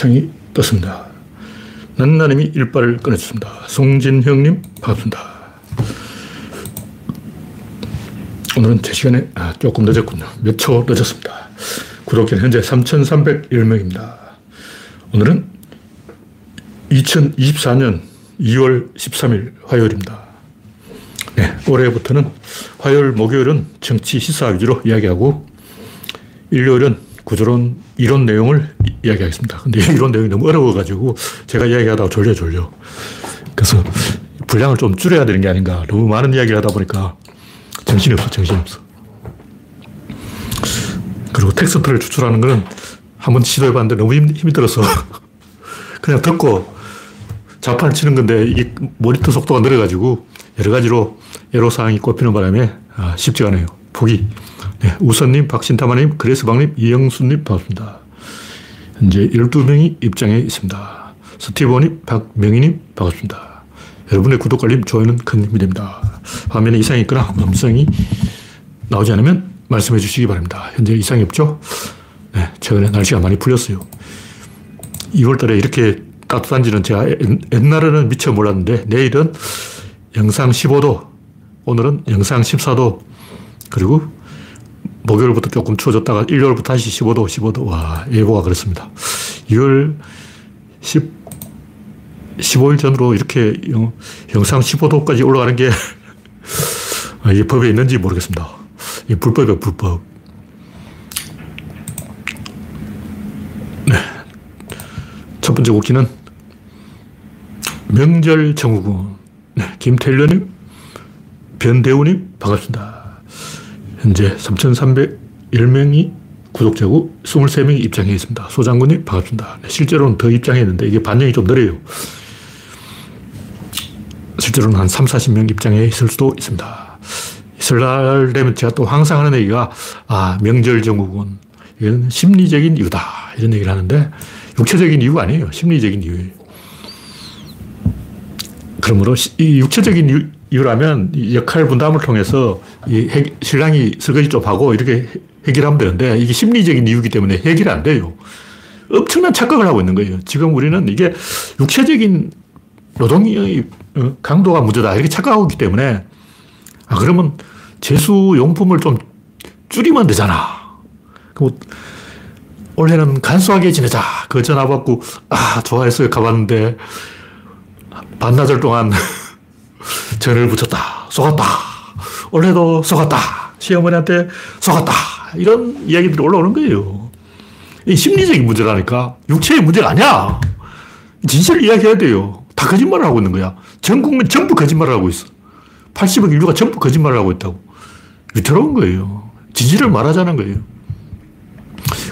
창이 떴습니다. 난나님이 일발을 꺼내줬습니다. 송진형님, 반갑습니다. 오늘은 제 시간에 아, 조금 늦었군요. 몇 초 늦었습니다. 구독자 현재 3,301명입니다. 오늘은 2024년 2월 13일 화요일입니다. 네, 올해부터는 화요일, 목요일은 정치 시사 위주로 이야기하고 일요일은 구조론 이론 내용을 이야기하겠습니다. 근데 이론 내용이 너무 어려워가지고 제가 이야기하다가 졸려 졸려. 그래서 분량을 좀 줄여야 되는 게 아닌가. 너무 많은 이야기를 하다 보니까 정신이 없어, 정신이 없어. 그리고 텍스트를 추출하는 거는 한 번 시도해봤는데 너무 힘, 힘이 들어서 그냥 듣고 자판을 치는 건데 이게 모니터 속도가 느려가지고 여러 가지로 애로사항이 꼽히는 바람에 아, 쉽지가 않아요. 포기. 네, 우선님, 박신타마님, 그레스방님, 이영수님 반갑습니다. 현재 12명이 입장해 있습니다. 스티브님, 박명희님 반갑습니다. 여러분의 구독, 알림, 좋아요는 큰 힘이 됩니다. 화면에 이상이 있거나 음성이 나오지 않으면 말씀해 주시기 바랍니다. 현재 이상이 없죠? 네, 최근에 날씨가 많이 풀렸어요. 2월 달에 이렇게 따뜻한지는 제가 옛날에는 미처 몰랐는데 내일은 영상 15도, 오늘은 영상 14도, 그리고 목요일부터 조금 추워졌다가 일요일부터 다시 15도, 15도. 와, 예보가 그렇습니다. 2월 10, 15일 전으로 이렇게 영상 15도까지 올라가는 게 이게 법에 있는지 모르겠습니다. 이 불법이야, 불법. 네. 첫 번째 국기는 명절 정우군. 네. 김태련님, 변대우님, 반갑습니다. 현재 3,310명이 구독자고 23명이 입장해 있습니다. 소장군님, 반갑습니다. 네. 실제로는 더 입장했는데 이게 반영이 좀 느려요. 실제로는 한 3, 40명 입장해 있을 수도 있습니다. 설날 되면 제가 또 항상 하는 얘기가, 아, 명절 정국은 이건 심리적인 이유다. 이런 얘기를 하는데, 육체적인 이유가 아니에요. 심리적인 이유예요. 그러므로 이 육체적인 이유라면 역할 분담을 통해서 이 해, 신랑이 설거지 좀 하고 이렇게 해결하면 되는데 이게 심리적인 이유이기 때문에 해결이 안 돼요. 엄청난 착각을 하고 있는 거예요. 지금 우리는 이게 육체적인 노동의 어, 강도가 문제다. 이렇게 착각하고 있기 때문에 아, 그러면 재수 용품을 좀 줄이면 되잖아. 뭐, 올해는 간소하게 지내자. 그 전화 받고, 아, 좋아해서 가봤는데, 반나절 동안 전을 붙였다. 속았다. 올해도 속았다. 시어머니한테 속았다. 이런 이야기들이 올라오는 거예요. 이 심리적인 문제라니까. 육체의 문제가 아니야. 진실을 이야기해야 돼요. 다 거짓말을 하고 있는 거야. 전 국민 전부 거짓말을 하고 있어. 80억 인류가 전부 거짓말을 하고 있다고. 위태로운 거예요. 진실을 말하자는 거예요.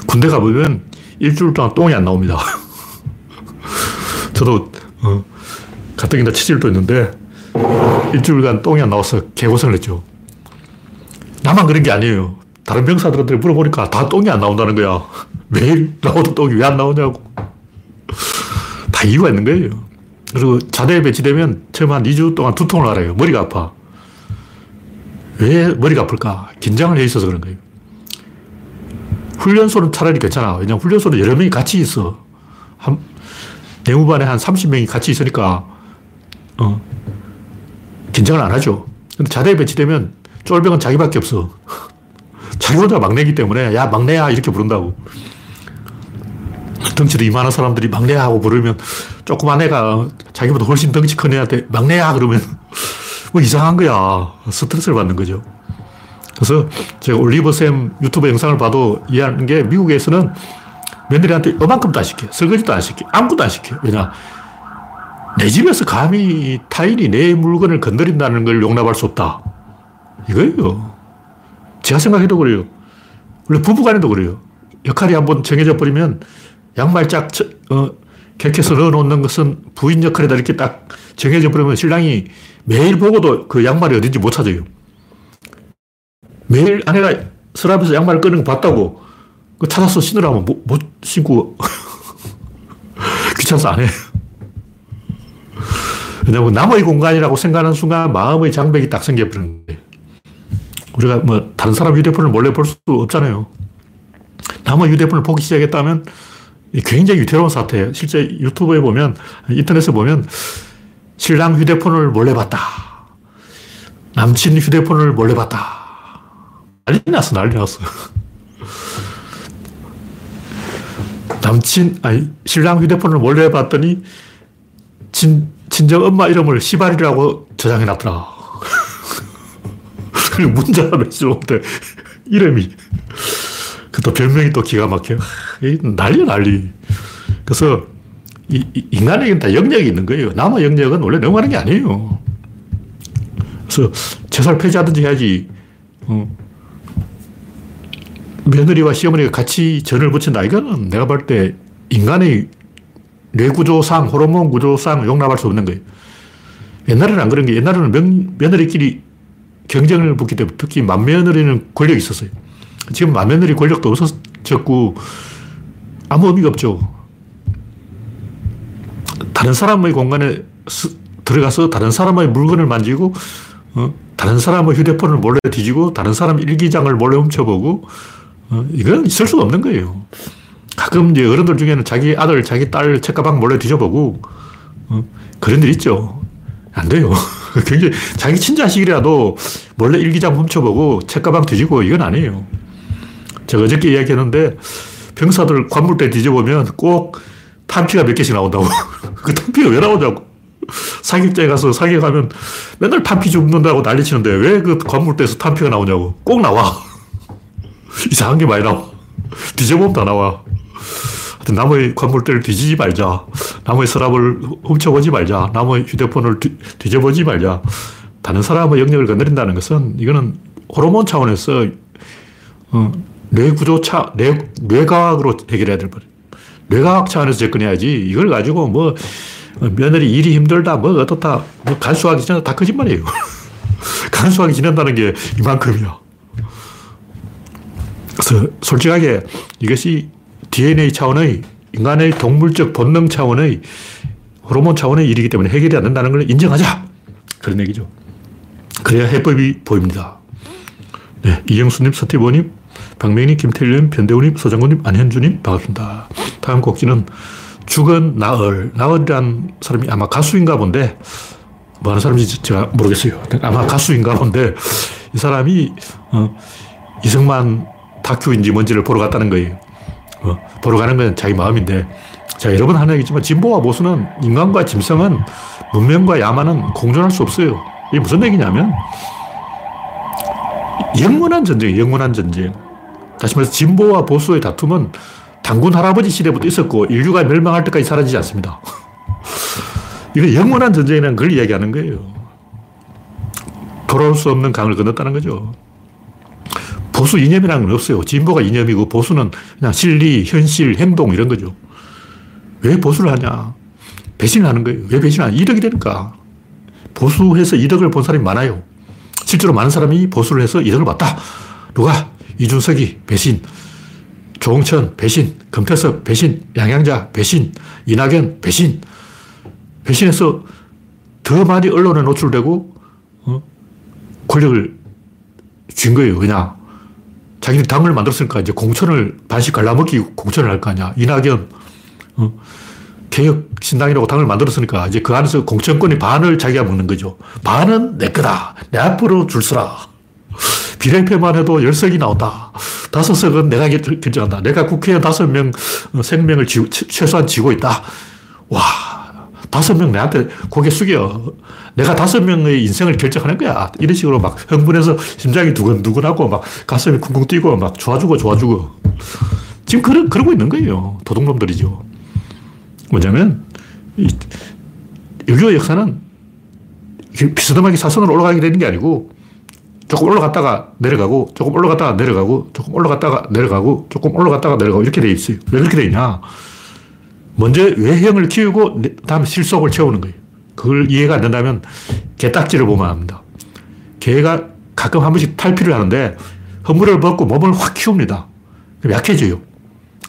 군대 가보면 일주일 동안 똥이 안 나옵니다. 저도, 어, 가뜩이나 치질도 있는데 일주일간 똥이 안 나와서 개고생을 했죠. 나만 그런 게 아니에요. 다른 병사들한테 물어보니까 다 똥이 안 나온다는 거야. 매일 나오던 똥이 왜 안 나오냐고. 다 이유가 있는 거예요. 그리고 자대에 배치되면 처음 한 2주 동안 두통을 알아요. 머리가 아파. 왜 머리가 아플까? 긴장을 해 있어서 그런 거예요. 훈련소는 차라리 괜찮아. 왜냐면 훈련소는 여러 명이 같이 있어. 한, 내무반에 한 30명이 같이 있으니까 어, 긴장을 안 하죠. 근데 자대에 배치되면 쫄병은 자기밖에 없어. 자기 혼자 막내기 때문에, 야, 막내야, 이렇게 부른다고. 덩치도 이만한 사람들이 막내야 하고 부르면 조그만 애가 자기보다 훨씬 덩치 큰 애한테 막내야 그러면 뭐 이상한 거야. 스트레스를 받는 거죠. 그래서 제가 올리버쌤 유튜브 영상을 봐도 이해하는 게 미국에서는 며느리한테 이만큼도 안 시켜. 설거지도 안 시켜. 아무것도 안 시켜. 왜냐. 내 집에서 감히 타인이 내 물건을 건드린다는 걸 용납할 수 없다. 이거예요. 제가 생각해도 그래요. 원래 부부간에도 그래요. 역할이 한번 정해져 버리면 양말 짝, 어, 객해서 넣어 놓는 것은 부인 역할이다. 이렇게 딱 정해져 버리면 신랑이 매일 보고도 그 양말이 어딘지 못 찾아요. 매일 아내가 서랍에서 양말을 꺼는 거 봤다고. 그 찾아서 신으라면 못, 못 신고. 귀찮아서 안 해. 왜냐면 남의 공간이라고 생각하는 순간 마음의 장벽이 딱 생겨버리는 거예요. 우리가 뭐 다른 사람 휴대폰을 몰래 볼 수 없잖아요. 남의 휴대폰을 보기 시작했다면 굉장히 위태로운 사태예요. 실제 유튜브에 보면, 인터넷에 보면, 신랑 휴대폰을 몰래 봤다. 남친 휴대폰을 몰래 봤다. 난리 났어, 난리 났어. 남친, 아니, 신랑 휴대폰을 몰래 봤더니, 친, 친정 엄마 이름을 시발이라고 저장해 놨더라. 그리고 문자를 해주는데, 이름이. 그 또 별명이 또 기가 막혀. 난리 난리. 그래서 이, 이 인간에게는 다 영역이 있는 거예요. 남의 영역은 원래 넘어가는 게 아니에요. 그래서 재살 폐지하든지 해야지. 어. 며느리와 시어머니가 같이 전을 붙인다. 이거는 내가 볼 때 인간의 뇌 구조상, 호르몬 구조상 용납할 수 없는 거예요. 옛날에는 안 그런 게 옛날에는 명, 며느리끼리 경쟁을 붙기 때문에 특히 맏며느리는 권력이 있었어요. 지금 맏며느리 권력도 없어졌고 아무 의미가 없죠. 다른 사람의 공간에 들어가서 다른 사람의 물건을 만지고 어? 다른 사람의 휴대폰을 몰래 뒤지고 다른 사람 일기장을 몰래 훔쳐보고 어? 이건 있을 수가 없는 거예요. 가끔 이제 어른들 중에는 자기 아들, 자기 딸 책가방 몰래 뒤져보고 어? 그런 일 있죠. 안 돼요. 굉장히 자기 친자식이라도 몰래 일기장 훔쳐보고 책가방 뒤지고 이건 아니에요. 제가 어저께 이야기했는데 병사들 관물대 뒤져보면 꼭 탄피가 몇 개씩 나온다고. 그 탄피가 왜 나오냐고. 사격장에 가서 사격하면 맨날 탄피 줍는다고 난리 치는데 왜 그 관물대에서 탄피가 나오냐고. 꼭 나와. 이상한 게 많이 나와. 뒤져보면 다 나와. 남의 관물대를 뒤지지 말자. 남의 서랍을 훔쳐보지 말자. 남의 휴대폰을 뒤, 뒤져보지 말자. 다른 사람의 영역을 건드린다는 것은 이거는 호르몬 차원에서 어, 뇌구조 차, 뇌, 뇌과학으로 해결해야 될 거예요. 뇌과학 차원에서 접근해야지. 이걸 가지고 뭐, 며느리 일이 힘들다, 뭐, 어떻다, 뭐, 간수하기 전에 다 거짓말이에요. 간수하기 지낸다는 게 이만큼이야. 그래서 솔직하게 이것이 DNA 차원의 인간의 동물적 본능 차원의 호르몬 차원의 일이기 때문에 해결이 안 된다는 걸 인정하자. 그런 얘기죠. 그래야 해법이 보입니다. 네, 이영수님, 서티보님, 박명희, 김태일님, 변대우님, 서정구님, 안현주님, 반갑습니다. 다음 곡지는 죽은 나을. 나을이란 사람이 아마 가수인가 본데, 뭐 하는 사람인지 제가 모르겠어요. 아마 가수인가 본데, 이 사람이, 어, 이승만 다큐인지 뭔지를 보러 갔다는 거예요. 어, 보러 가는 건 자기 마음인데, 자, 여러분 하나 얘기지만, 진보와 보수는 인간과 짐승은 문명과 야만은 공존할 수 없어요. 이게 무슨 얘기냐면, 영원한 전쟁, 영원한 전쟁. 다시 말해서 진보와 보수의 다툼은 당군 할아버지 시대부터 있었고 인류가 멸망할 때까지 사라지지 않습니다. 이거 영원한 전쟁이라는 걸 이야기하는 거예요. 돌아올 수 없는 강을 건넜다는 거죠. 보수 이념이라는 건 없어요. 진보가 이념이고 보수는 그냥 실리, 현실, 행동 이런 거죠. 왜 보수를 하냐? 배신을 하는 거예요. 왜 배신을 하냐? 이득이 되니까. 보수해서 이득을 본 사람이 많아요. 실제로 많은 사람이 보수를 해서 이득을 봤다. 누가? 이준석이 배신, 조홍천 배신, 금태섭 배신, 양양자 배신, 이낙연 배신. 배신해서 더 많이 언론에 노출되고 어? 권력을 쥔 거예요. 그냥 자기들 당을 만들었으니까 이제 공천을 반씩 갈라먹기 공천을 할 거 아니야. 이낙연 어? 개혁 신당이라고 당을 만들었으니까 이제 그 안에서 공천권이 반을 자기가 먹는 거죠. 반은 내 거다. 내 앞으로 줄 서라. 비례표만 해도 10석이 나온다. 다섯 석은 내가 결정한다. 내가 국회의원 다섯 명 어, 생명을 지 최소한 지고 있다. 와, 다섯 명 내한테 고개 숙여. 내가 다섯 명의 인생을 결정하는 거야. 이런 식으로 막 흥분해서 심장이 두근두근하고 막 가슴이 쿵쿵 뛰고 막 좋아주고 좋아주고. 지금 그러, 그러고 있는 거예요. 도둑놈들이죠. 뭐냐면, 유교 역사는 비스듬하게 사선으로 올라가게 되는 게 아니고 조금 올라갔다가 내려가고, 조금 올라갔다가 내려가고, 조금 올라갔다가 내려가고, 조금 올라갔다가 내려가고, 이렇게 돼 있어요. 왜 그렇게 돼 있냐? 먼저 외형을 키우고, 다음에 실속을 채우는 거예요. 그걸 이해가 안 된다면, 개딱지를 보면 압니다. 개가 가끔 한 번씩 탈피를 하는데, 허물을 벗고 몸을 확 키웁니다. 그럼 약해져요.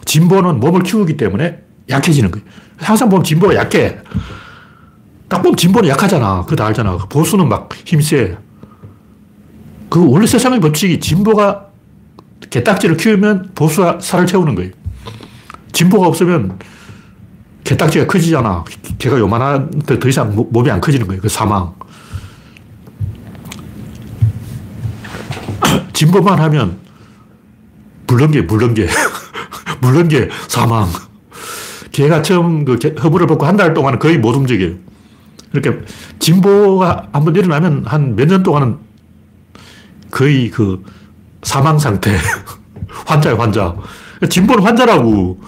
진보는 몸을 키우기 때문에 약해지는 거예요. 항상 보면 진보가 약해. 딱 보면 진보는 약하잖아. 그거 다 알잖아. 보수는 막 힘세. 그 원래 세상의 법칙이 진보가 개딱지를 키우면 보수가 살을 채우는 거예요. 진보가 없으면 개딱지가 커지잖아. 개가 요만한데 더 이상 몸이 안 커지는 거예요. 그 사망. 진보만 하면 물렁개, 물렁개. 물렁개, 사망. 개가 처음 그 허물을 벗고 한 달 동안은 거의 못 움직여요. 그렇게 진보가 한번 일어나면 한 몇 년 동안은 거의 그 사망 상태. 환자야, 환자. 진보는 환자라고.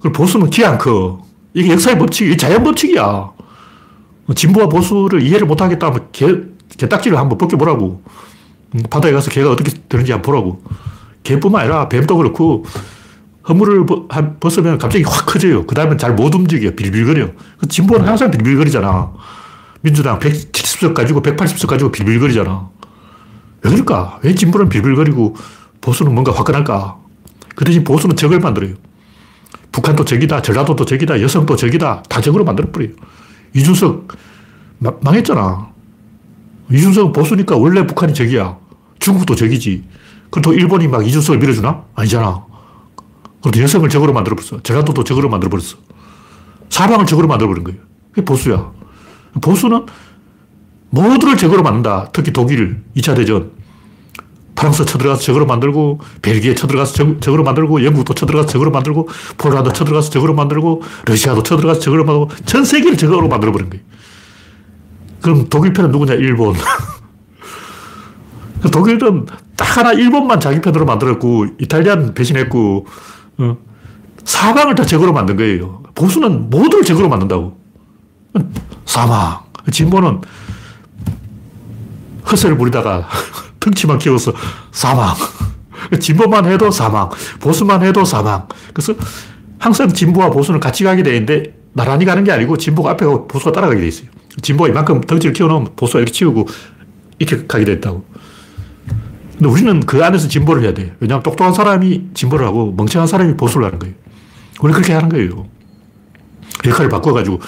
그리고 보수는 키 안 커. 이게 역사의 법칙 이, 자연 법칙이야. 진보와 보수를 이해를 못 하겠다 면 개, 개딱지를 한번 벗겨보라고. 음, 바다에 가서 개가 어떻게 되는지 한번 보라고. 개뿐만 아니라 뱀도 그렇고, 허물을 벗으면 갑자기 확 커져요. 그 다음에 잘못 움직여. 빌빌거려. 그 진보는 항상 빌빌거리잖아. 민주당 170석 가지고 180석 가지고 빌빌거리잖아. 왜 그럴까? 왜 진보는 빌빌거리고 보수는 뭔가 화끈할까? 그 대신 보수는 적을 만들어요. 북한도 적이다, 전라도도 적이다, 여성도 적이다, 다 적으로 만들어버려요. 이준석 마, 망했잖아. 이준석은 보수니까 원래 북한이 적이야. 중국도 적이지. 그렇다고 일본이 막 이준석을 밀어주나? 아니잖아. 그래도 여성을 적으로 만들어버렸어. 전라도도 적으로 만들어버렸어. 사방을 적으로 만들어버린 거예요. 그게 보수야. 보수는 모두를 적으로 만든다. 특히 독일 2차 대전. 프랑스 쳐들어가서 적으로 만들고, 벨기에 쳐들어가서 적, 적으로 만들고, 영국도 쳐들어가서 적으로 만들고, 폴란드 쳐들어가서 적으로 만들고, 러시아도 쳐들어가서 적으로 만들고, 전 세계를 적으로 만들어버린 거예요. 그럼 독일 편은 누구냐? 일본. 독일은 딱 하나 일본만 자기 편으로 만들었고, 이탈리아는 배신했고, 어, 사방을 다 적으로 만든 거예요. 보수는 모두를 적으로 만든다고. 사망. 진보는 헛을 부리다가 덩치만 키워서 사망. 진보만 해도 사망. 보수만 해도 사망. 그래서 항상 진보와 보수는 같이 가게 되는데 나란히 가는 게 아니고 진보가 앞에 가고 보수가 따라가게 돼 있어요. 진보가 이만큼 덩치를 키워놓으면 보수가 이렇게 치우고 이렇게 가게 됐다고. 근데 우리는 그 안에서 진보를 해야 돼. 왜냐하면 똑똑한 사람이 진보를 하고 멍청한 사람이 보수를 하는 거예요. 우리 그렇게 하는 거예요. 역할을 바꿔가지고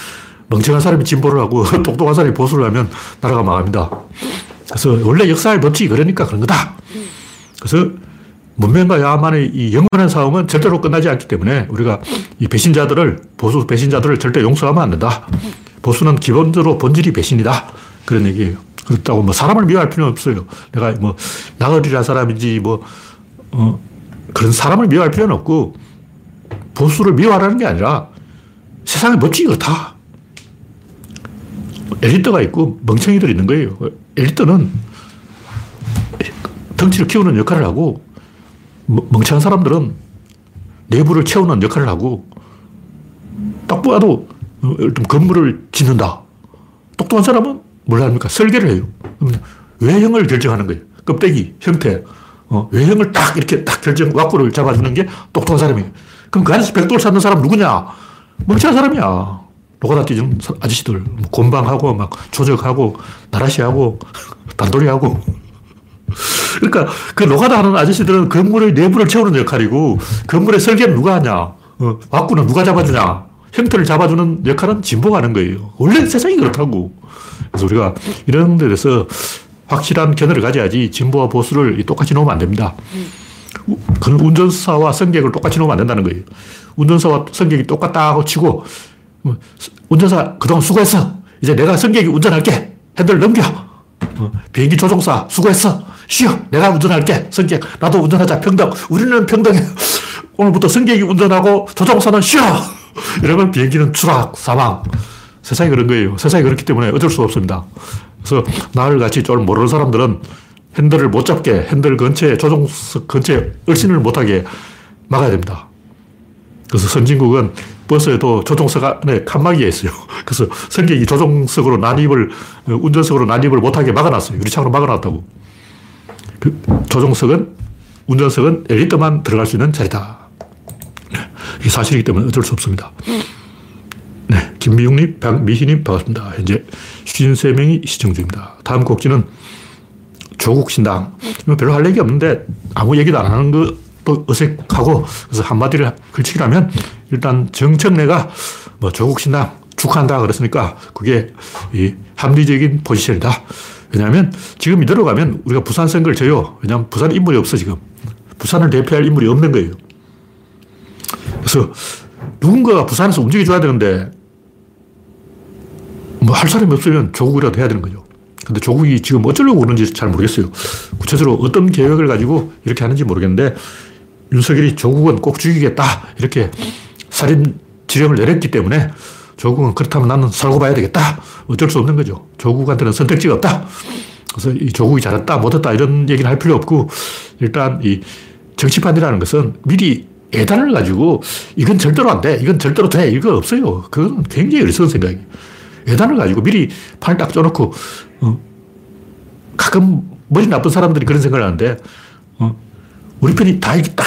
멍청한 사람이 진보를 하고 똑똑한 사람이 보수를 하면 나라가 망합니다. 그래서 원래 역사의 법칙이 그러니까 그런 거다. 그래서 문명과 야만의 이 영원한 싸움은 절대로 끝나지 않기 때문에 우리가 이 배신자들을, 보수 배신자들을 절대 용서하면 안 된다. 보수는 기본적으로 본질이 배신이다. 그런 얘기예요. 그렇다고 뭐 사람을 미워할 필요는 없어요. 내가 뭐 나으리라 사람인지 뭐, 어, 그런 사람을 미워할 필요는 없고 보수를 미워하라는 게 아니라 세상의 법칙이 그렇다. 엘리트가 있고 멍청이들이 있는 거예요. 엘리트는 덩치를 키우는 역할을 하고 멍청한 사람들은 내부를 채우는 역할을 하고 딱 봐도 어, 건물을 짓는다. 똑똑한 사람은 뭘 합니까? 설계를 해요. 외형을 결정하는 거예요. 껍데기, 형태. 어, 외형을 딱 이렇게 딱 결정, 왁구를 잡아주는 게 똑똑한 사람이에요. 그럼 그 안에서 백돌 찾는 사람 누구냐? 멍청한 사람이야. 노가다 뛰는 아저씨들. 뭐 곤방하고, 막 조적하고, 나라시하고, 단돌이하고. 그러니까 그 노가다 하는 아저씨들은 건물의 내부를 채우는 역할이고, 건물의 설계는 누가 하냐? 어, 왁구는 누가 잡아주냐? 형태를 잡아주는 역할은 진보가 하는 거예요. 원래 세상이 그렇다고. 그래서 우리가 이런 데 대해서 확실한 견해를 가져야지 진보와 보수를 똑같이 놓으면 안 됩니다. 그건 운전사와 승객을 똑같이 놓으면 안 된다는 거예요. 운전사와 승객이 똑같다고 치고 뭐, 운전사 그동안 수고했어. 이제 내가 승객이 운전할게. 핸들 넘겨. 어, 비행기 조종사 수고했어. 쉬어. 내가 운전할게. 승객 나도 운전하자. 평등. 우리는 평등해. 오늘부터 승객이 운전하고 조종사는 쉬어. 이러면 비행기는 추락, 사망. 세상이 그런 거예요. 세상이 그렇기 때문에 어쩔 수 없습니다. 그래서 나를 같이 좀 모르는 사람들은 핸들을 못 잡게, 핸들 근처에, 조종석 근처에 얼씬을 못하게 막아야 됩니다. 그래서 선진국은 버스에도 조종석 안에 칸막이가 있어요. 그래서 승객이 조종석으로 난입을, 운전석으로 난입을 못하게 막아놨어요. 유리창으로 막아놨다고. 그 조종석은, 운전석은 엘리트만 들어갈 수 있는 자리다. 이게 사실이기 때문에 어쩔 수 없습니다. 네. 김미용님, 박미희님 반갑습니다. 현재 53명이 시청 중입니다. 다음 곡지는 조국신당. 별로 할 얘기 없는데 아무 얘기도 안 하는 것도 어색하고 그래서 한마디를 걸치기라면 일단 정청래가 뭐 조국 신당 축하한다 그랬으니까 그게 이 합리적인 포지션이다. 왜냐하면 지금 이대로 가면 우리가 부산 선거를 져요. 왜냐하면 부산 인물이 없어 지금. 부산을 대표할 인물이 없는 거예요. 그래서 누군가가 부산에서 움직여줘야 되는데, 뭐 할 사람이 없으면 조국이라도 해야 되는 거죠. 근데 조국이 지금 어쩌려고 그러는지 잘 모르겠어요. 구체적으로 어떤 계획을 가지고 이렇게 하는지 모르겠는데, 윤석열이 조국은 꼭 죽이겠다. 이렇게 살인 지령을 내렸기 때문에 조국은 그렇다면 나는 살고 봐야 되겠다. 어쩔 수 없는 거죠. 조국한테는 선택지가 없다. 그래서 이 조국이 잘했다, 못했다 이런 얘기를 할 필요 없고 일단 이 정치판이라는 것은 미리 예단을 가지고 이건 절대로 안 돼. 이건 절대로 돼. 이거 없어요. 그건 굉장히 어리석은 생각이에요. 예단을 가지고 미리 판을 딱 쪄놓고 어, 가끔 머리 나쁜 사람들이 그런 생각을 하는데 어, 우리 편이 다 이렇게 딱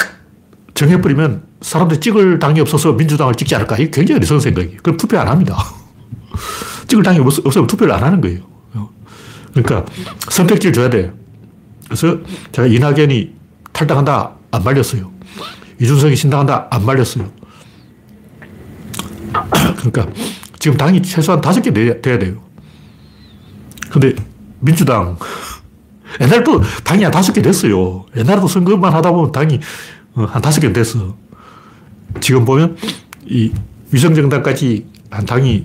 정해버리면 사람들이 찍을 당이 없어서 민주당을 찍지 않을까? 이게 굉장히 어리석은 생각이에요. 그럼 투표 안 합니다. 찍을 당이 없으면 투표를 안 하는 거예요. 그러니까 선택지를 줘야 돼. 그래서 제가 이낙연이 탈당한다. 안 말렸어요. 이준석이 신당한다. 안 말렸어요. 그러니까 지금 당이 최소한 다섯 개 돼야 돼요. 근데 민주당 옛날도 당이 한 다섯 개 됐어요. 옛날에도 선거만 하다 보면 당이 어, 한 다섯 개 됐어. 지금 보면 이 위성정당까지 한 당이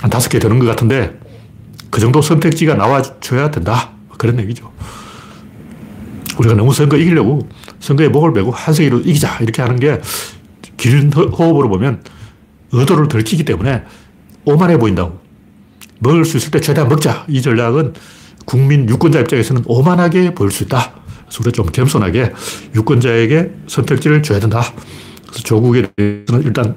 한 다섯 개 되는 것 같은데 그 정도 선택지가 나와줘야 된다. 그런 얘기죠. 우리가 너무 선거 이기려고 선거에 목을 메고 한석이로 이기자 이렇게 하는 게긴 호흡으로 보면 의도를 들키기 때문에 오만해 보인다고. 먹을 수 있을 때 최대한 먹자. 이 전략은 국민 유권자 입장에서는 오만하게 보일 수 있다. 그래서 우리가 좀 겸손하게 유권자에게 선택지를 줘야 된다. 그래서 조국에 대해서는 일단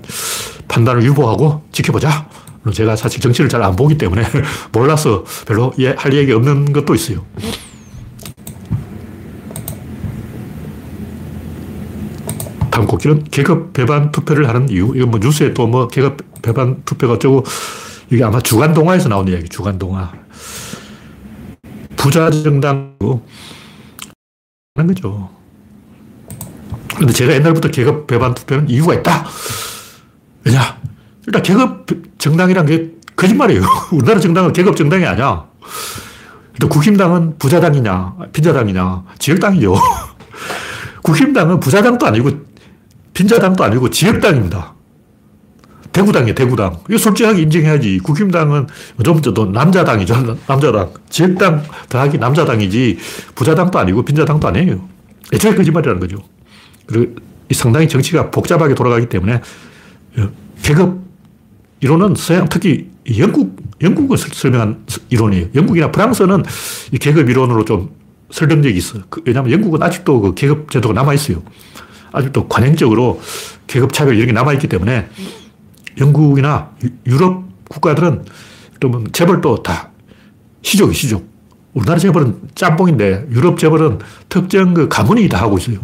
판단을 유보하고 지켜보자. 제가 사실 정치를 잘 안 보기 때문에 몰라서 별로 할 얘기 없는 것도 있어요. 다음 곡기는 계급 배반 투표를 하는 이유. 이건 뭐 뉴스에 또 뭐 계급 배반 투표가 어쩌고 이게 아마 주간 동화에서 나온 이야기, 주간 동화. 부자 정당으로 하는 거죠. 근데 제가 옛날부터 계급 배반 투표는 이유가 있다. 왜냐? 일단 계급 정당이란 게 거짓말이에요. 우리나라 정당은 계급 정당이 아니야. 일단 국힘당은 부자당이냐, 빈자당이냐, 지역당이죠. 국힘당은 부자당도 아니고 빈자당도 아니고 지역당입니다. 대구당이에요, 대구당. 이거 솔직하게 인정해야지. 국힘당은 좀더 남자당이죠, 남자당. 지역당 더하기 남자당이지 부자당도 아니고 빈자당도 아니에요. 애초에 거짓말이라는 거죠. 그리고 상당히 정치가 복잡하게 돌아가기 때문에 계급 이론은 서양, 특히 영국, 영국을 설명한 이론이에요. 영국이나 프랑스는 이 계급 이론으로 좀 설득력이 있어. 그, 왜냐하면 영국은 아직도 그 계급 제도가 남아 있어요. 아직도 관행적으로 계급 차별 이런 게 남아 있기 때문에 영국이나 유럽 국가들은 그러면 재벌도 다 시족이 시족. 우리나라 재벌은 짬뽕인데 유럽 재벌은 특정 그 가문이 다 하고 있어요.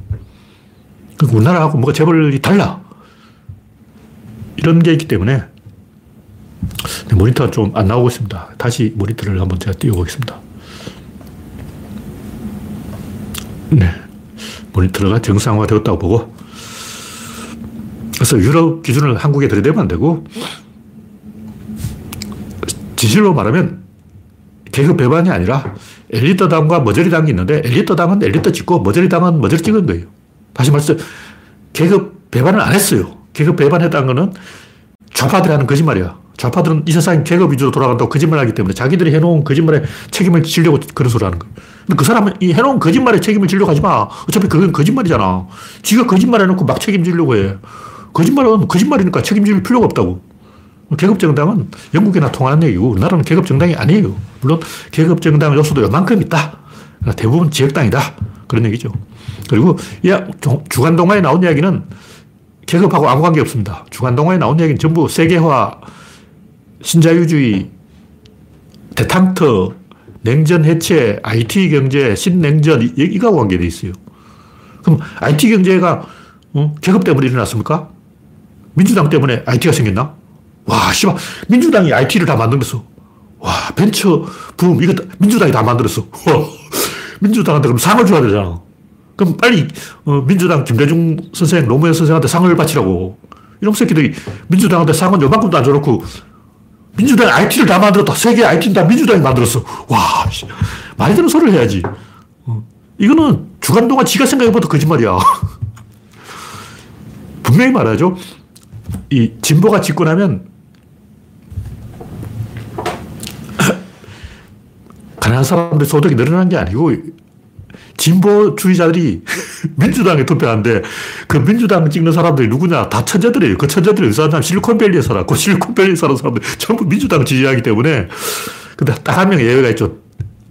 그러니까 우리나라하고 뭐가 재벌이 달라. 이런 게 있기 때문에 모니터가 좀 안 나오고 있습니다. 다시 모니터를 한번 제가 띄워보겠습니다. 네. 모니터가 정상화 되었다고 보고. 그래서 유럽 기준을 한국에 들이대면 안 되고, 진실로 말하면 계급 배반이 아니라 엘리트 당과 머저리 당이 있는데 엘리트 당은 엘리트 찍고 머저리 당은 머저리 찍은 거예요. 다시 말해서 계급 배반을 안 했어요. 계급 배반했다는 거는 좌파들이 하는 거짓말이야. 좌파들은 이 세상이 계급 위주로 돌아간다고 거짓말 하기 때문에 자기들이 해놓은 거짓말에 책임을 지려고 그런 소리 하는 거예요. 근데 그 사람은 이 해놓은 거짓말에 책임을 지려고 하지 마. 어차피 그건 거짓말이잖아. 지가 거짓말 해놓고 막 책임지려고 해. 거짓말은 거짓말이니까 책임질 필요가 없다고. 계급 정당은 영국이나 통하는 얘기고 우리나라는 계급 정당이 아니에요. 물론 계급 정당 요소도 요만큼 있다. 대부분 지역당이다. 그런 얘기죠. 그리고 주간 동화에 나온 이야기는 계급하고 아무 관계 없습니다. 주간 동화에 나온 이야기는 전부 세계화, 신자유주의, 대탕트, 냉전 해체, IT 경제, 신냉전, 이거 관계돼 있어요. 그럼 IT 경제가 어? 계급 때문에 일어났습니까? 민주당 때문에 IT가 생겼나? 와, 씨발, 민주당이 IT를 다 만들었어. 와, 벤처 붐, 이거 민주당이 다 만들었어. 민주당한테 그럼 상을 줘야 되잖아. 그럼 빨리 어, 민주당 김대중 선생, 노무현 선생한테 상을 바치라고. 이런 새끼들이 민주당한테 상은 요만큼도 안 줘놓고 민주당이 IT를 다 만들었다. 세계 IT는 다 민주당이 만들었어. 와, 말이 되는 소리를 해야지. 어. 이거는 주간 동안 지가 생각해봐도 거짓말이야. 분명히 말하죠. 이 진보가 집권하면 가난한 사람들 소득이 늘어난 게 아니고 진보주의자들이 민주당에 투표하는데 그 민주당 찍는 사람들이 누구냐? 다 천재들이에요. 그 천재들이 어디서 냐 실리콘밸리에 살았고 그 실리콘밸리에 사는 사람들 전부 민주당 지지하기 때문에 근데 딱 한 명 예외가 있죠.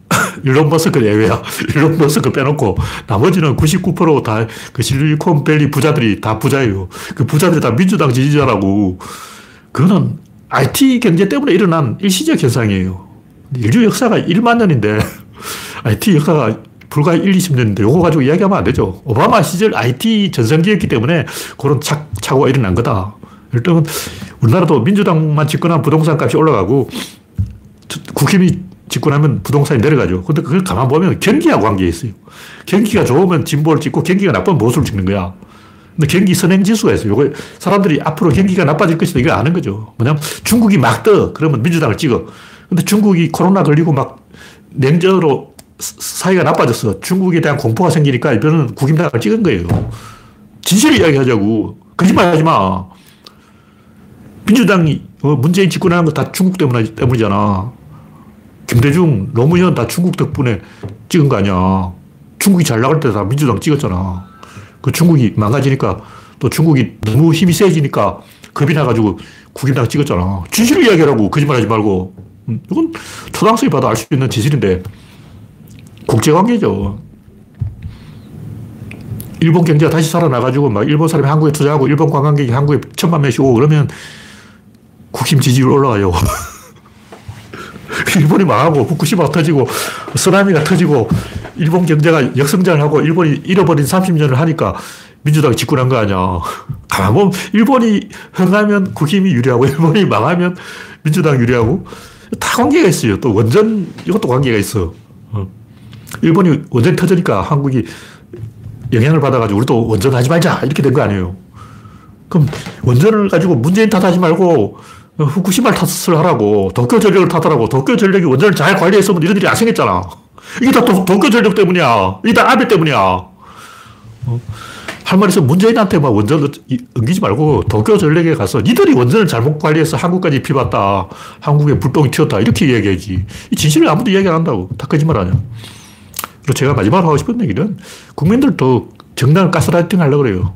일론 머스크 예외야. 일론 머스크 빼놓고 나머지는 99%다 그 실리콘밸리 부자들이 다 부자예요. 그 부자들이 다 민주당 지지자라고. 그거는 IT 경제 때문에 일어난 일시적 현상이에요. 인류 역사가 1만 년인데 IT 역사가 불과 1, 20년인데 요거 가지고 이야기하면 안 되죠. 오바마 시절 IT 전성기였기 때문에 그런 착, 착오가 일어난 거다. 일단 우리나라도 민주당만 집권한 부동산 값이 올라가고 국힘이 집권하면 부동산이 내려가죠. 근데 그걸 가만 보면 경기하고 관계 있어요. 경기가 좋으면 진보를 찍고 경기가 나쁘면 보수를 찍는 거야. 근데 경기 선행 지수가 있어요. 요거 사람들이 앞으로 경기가 나빠질 것이다. 이걸 아는 거죠. 뭐냐면 중국이 막 떠. 그러면 민주당을 찍어. 근데 중국이 코로나 걸리고 막 냉전으로 사이가 나빠졌어. 중국에 대한 공포가 생기니까 이번은 국임당을 찍은 거예요. 진실을 이야기하자고. 거짓말 하지 마. 민주당이 어, 문재인 집권하는 거 다 중국 때문에, 때문이잖아. 김대중, 노무현 다 중국 덕분에 찍은 거 아니야. 중국이 잘 나갈 때 다 민주당 찍었잖아. 그 중국이 망가지니까 또 중국이 너무 힘이 세지니까 겁이 나가지고 국임당 찍었잖아. 진실을 이야기하라고. 거짓말 하지 말고. 음, 이건 초등학생이 봐도 알 수 있는 진실인데. 국제관계죠. 일본 경제가 다시 살아나가지고 막 일본 사람이 한국에 투자하고 일본 관광객이 한국에 천만 명씩 오고 그러면 국힘 지지율 올라가요. 일본이 망하고 후쿠시마가 터지고 쓰나미가 터지고 일본 경제가 역성장을 하고 일본이 잃어버린 30년을 하니까 민주당이 집권한 거 아니야. 가만 보면 일본이 흥하면 국힘이 유리하고 일본이 망하면 민주당 유리하고 다 관계가 있어요. 또 원전 이것도 관계가 있어. 일본이 원전이 터지니까 한국이 영향을 받아가지고 우리도 원전 하지 말자 이렇게 된 거 아니에요. 그럼 원전을 가지고 문재인 탓하지 말고 후쿠시마 탓을 하라고 도쿄 전력을 탓하라고 도쿄 전력이 원전을 잘 관리했으면 이런 일이 안 생겼잖아. 이게 다 도, 도쿄 전력 때문이야. 이게 다 아베 때문이야. 어? 할 말이 있어 문재인한테 막 원전 옮기지 말고 도쿄 전력에 가서 니들이 원전을 잘못 관리해서 한국까지 피봤다. 한국에 불똥이 튀었다. 이렇게 이야기하지. 이 진실을 아무도 이야기 안 한다고. 다 거짓말 아니야. 그리고 제가 마지막으로 하고 싶은 얘기는 국민들도 정당을 가스라이팅 하려고 그래요.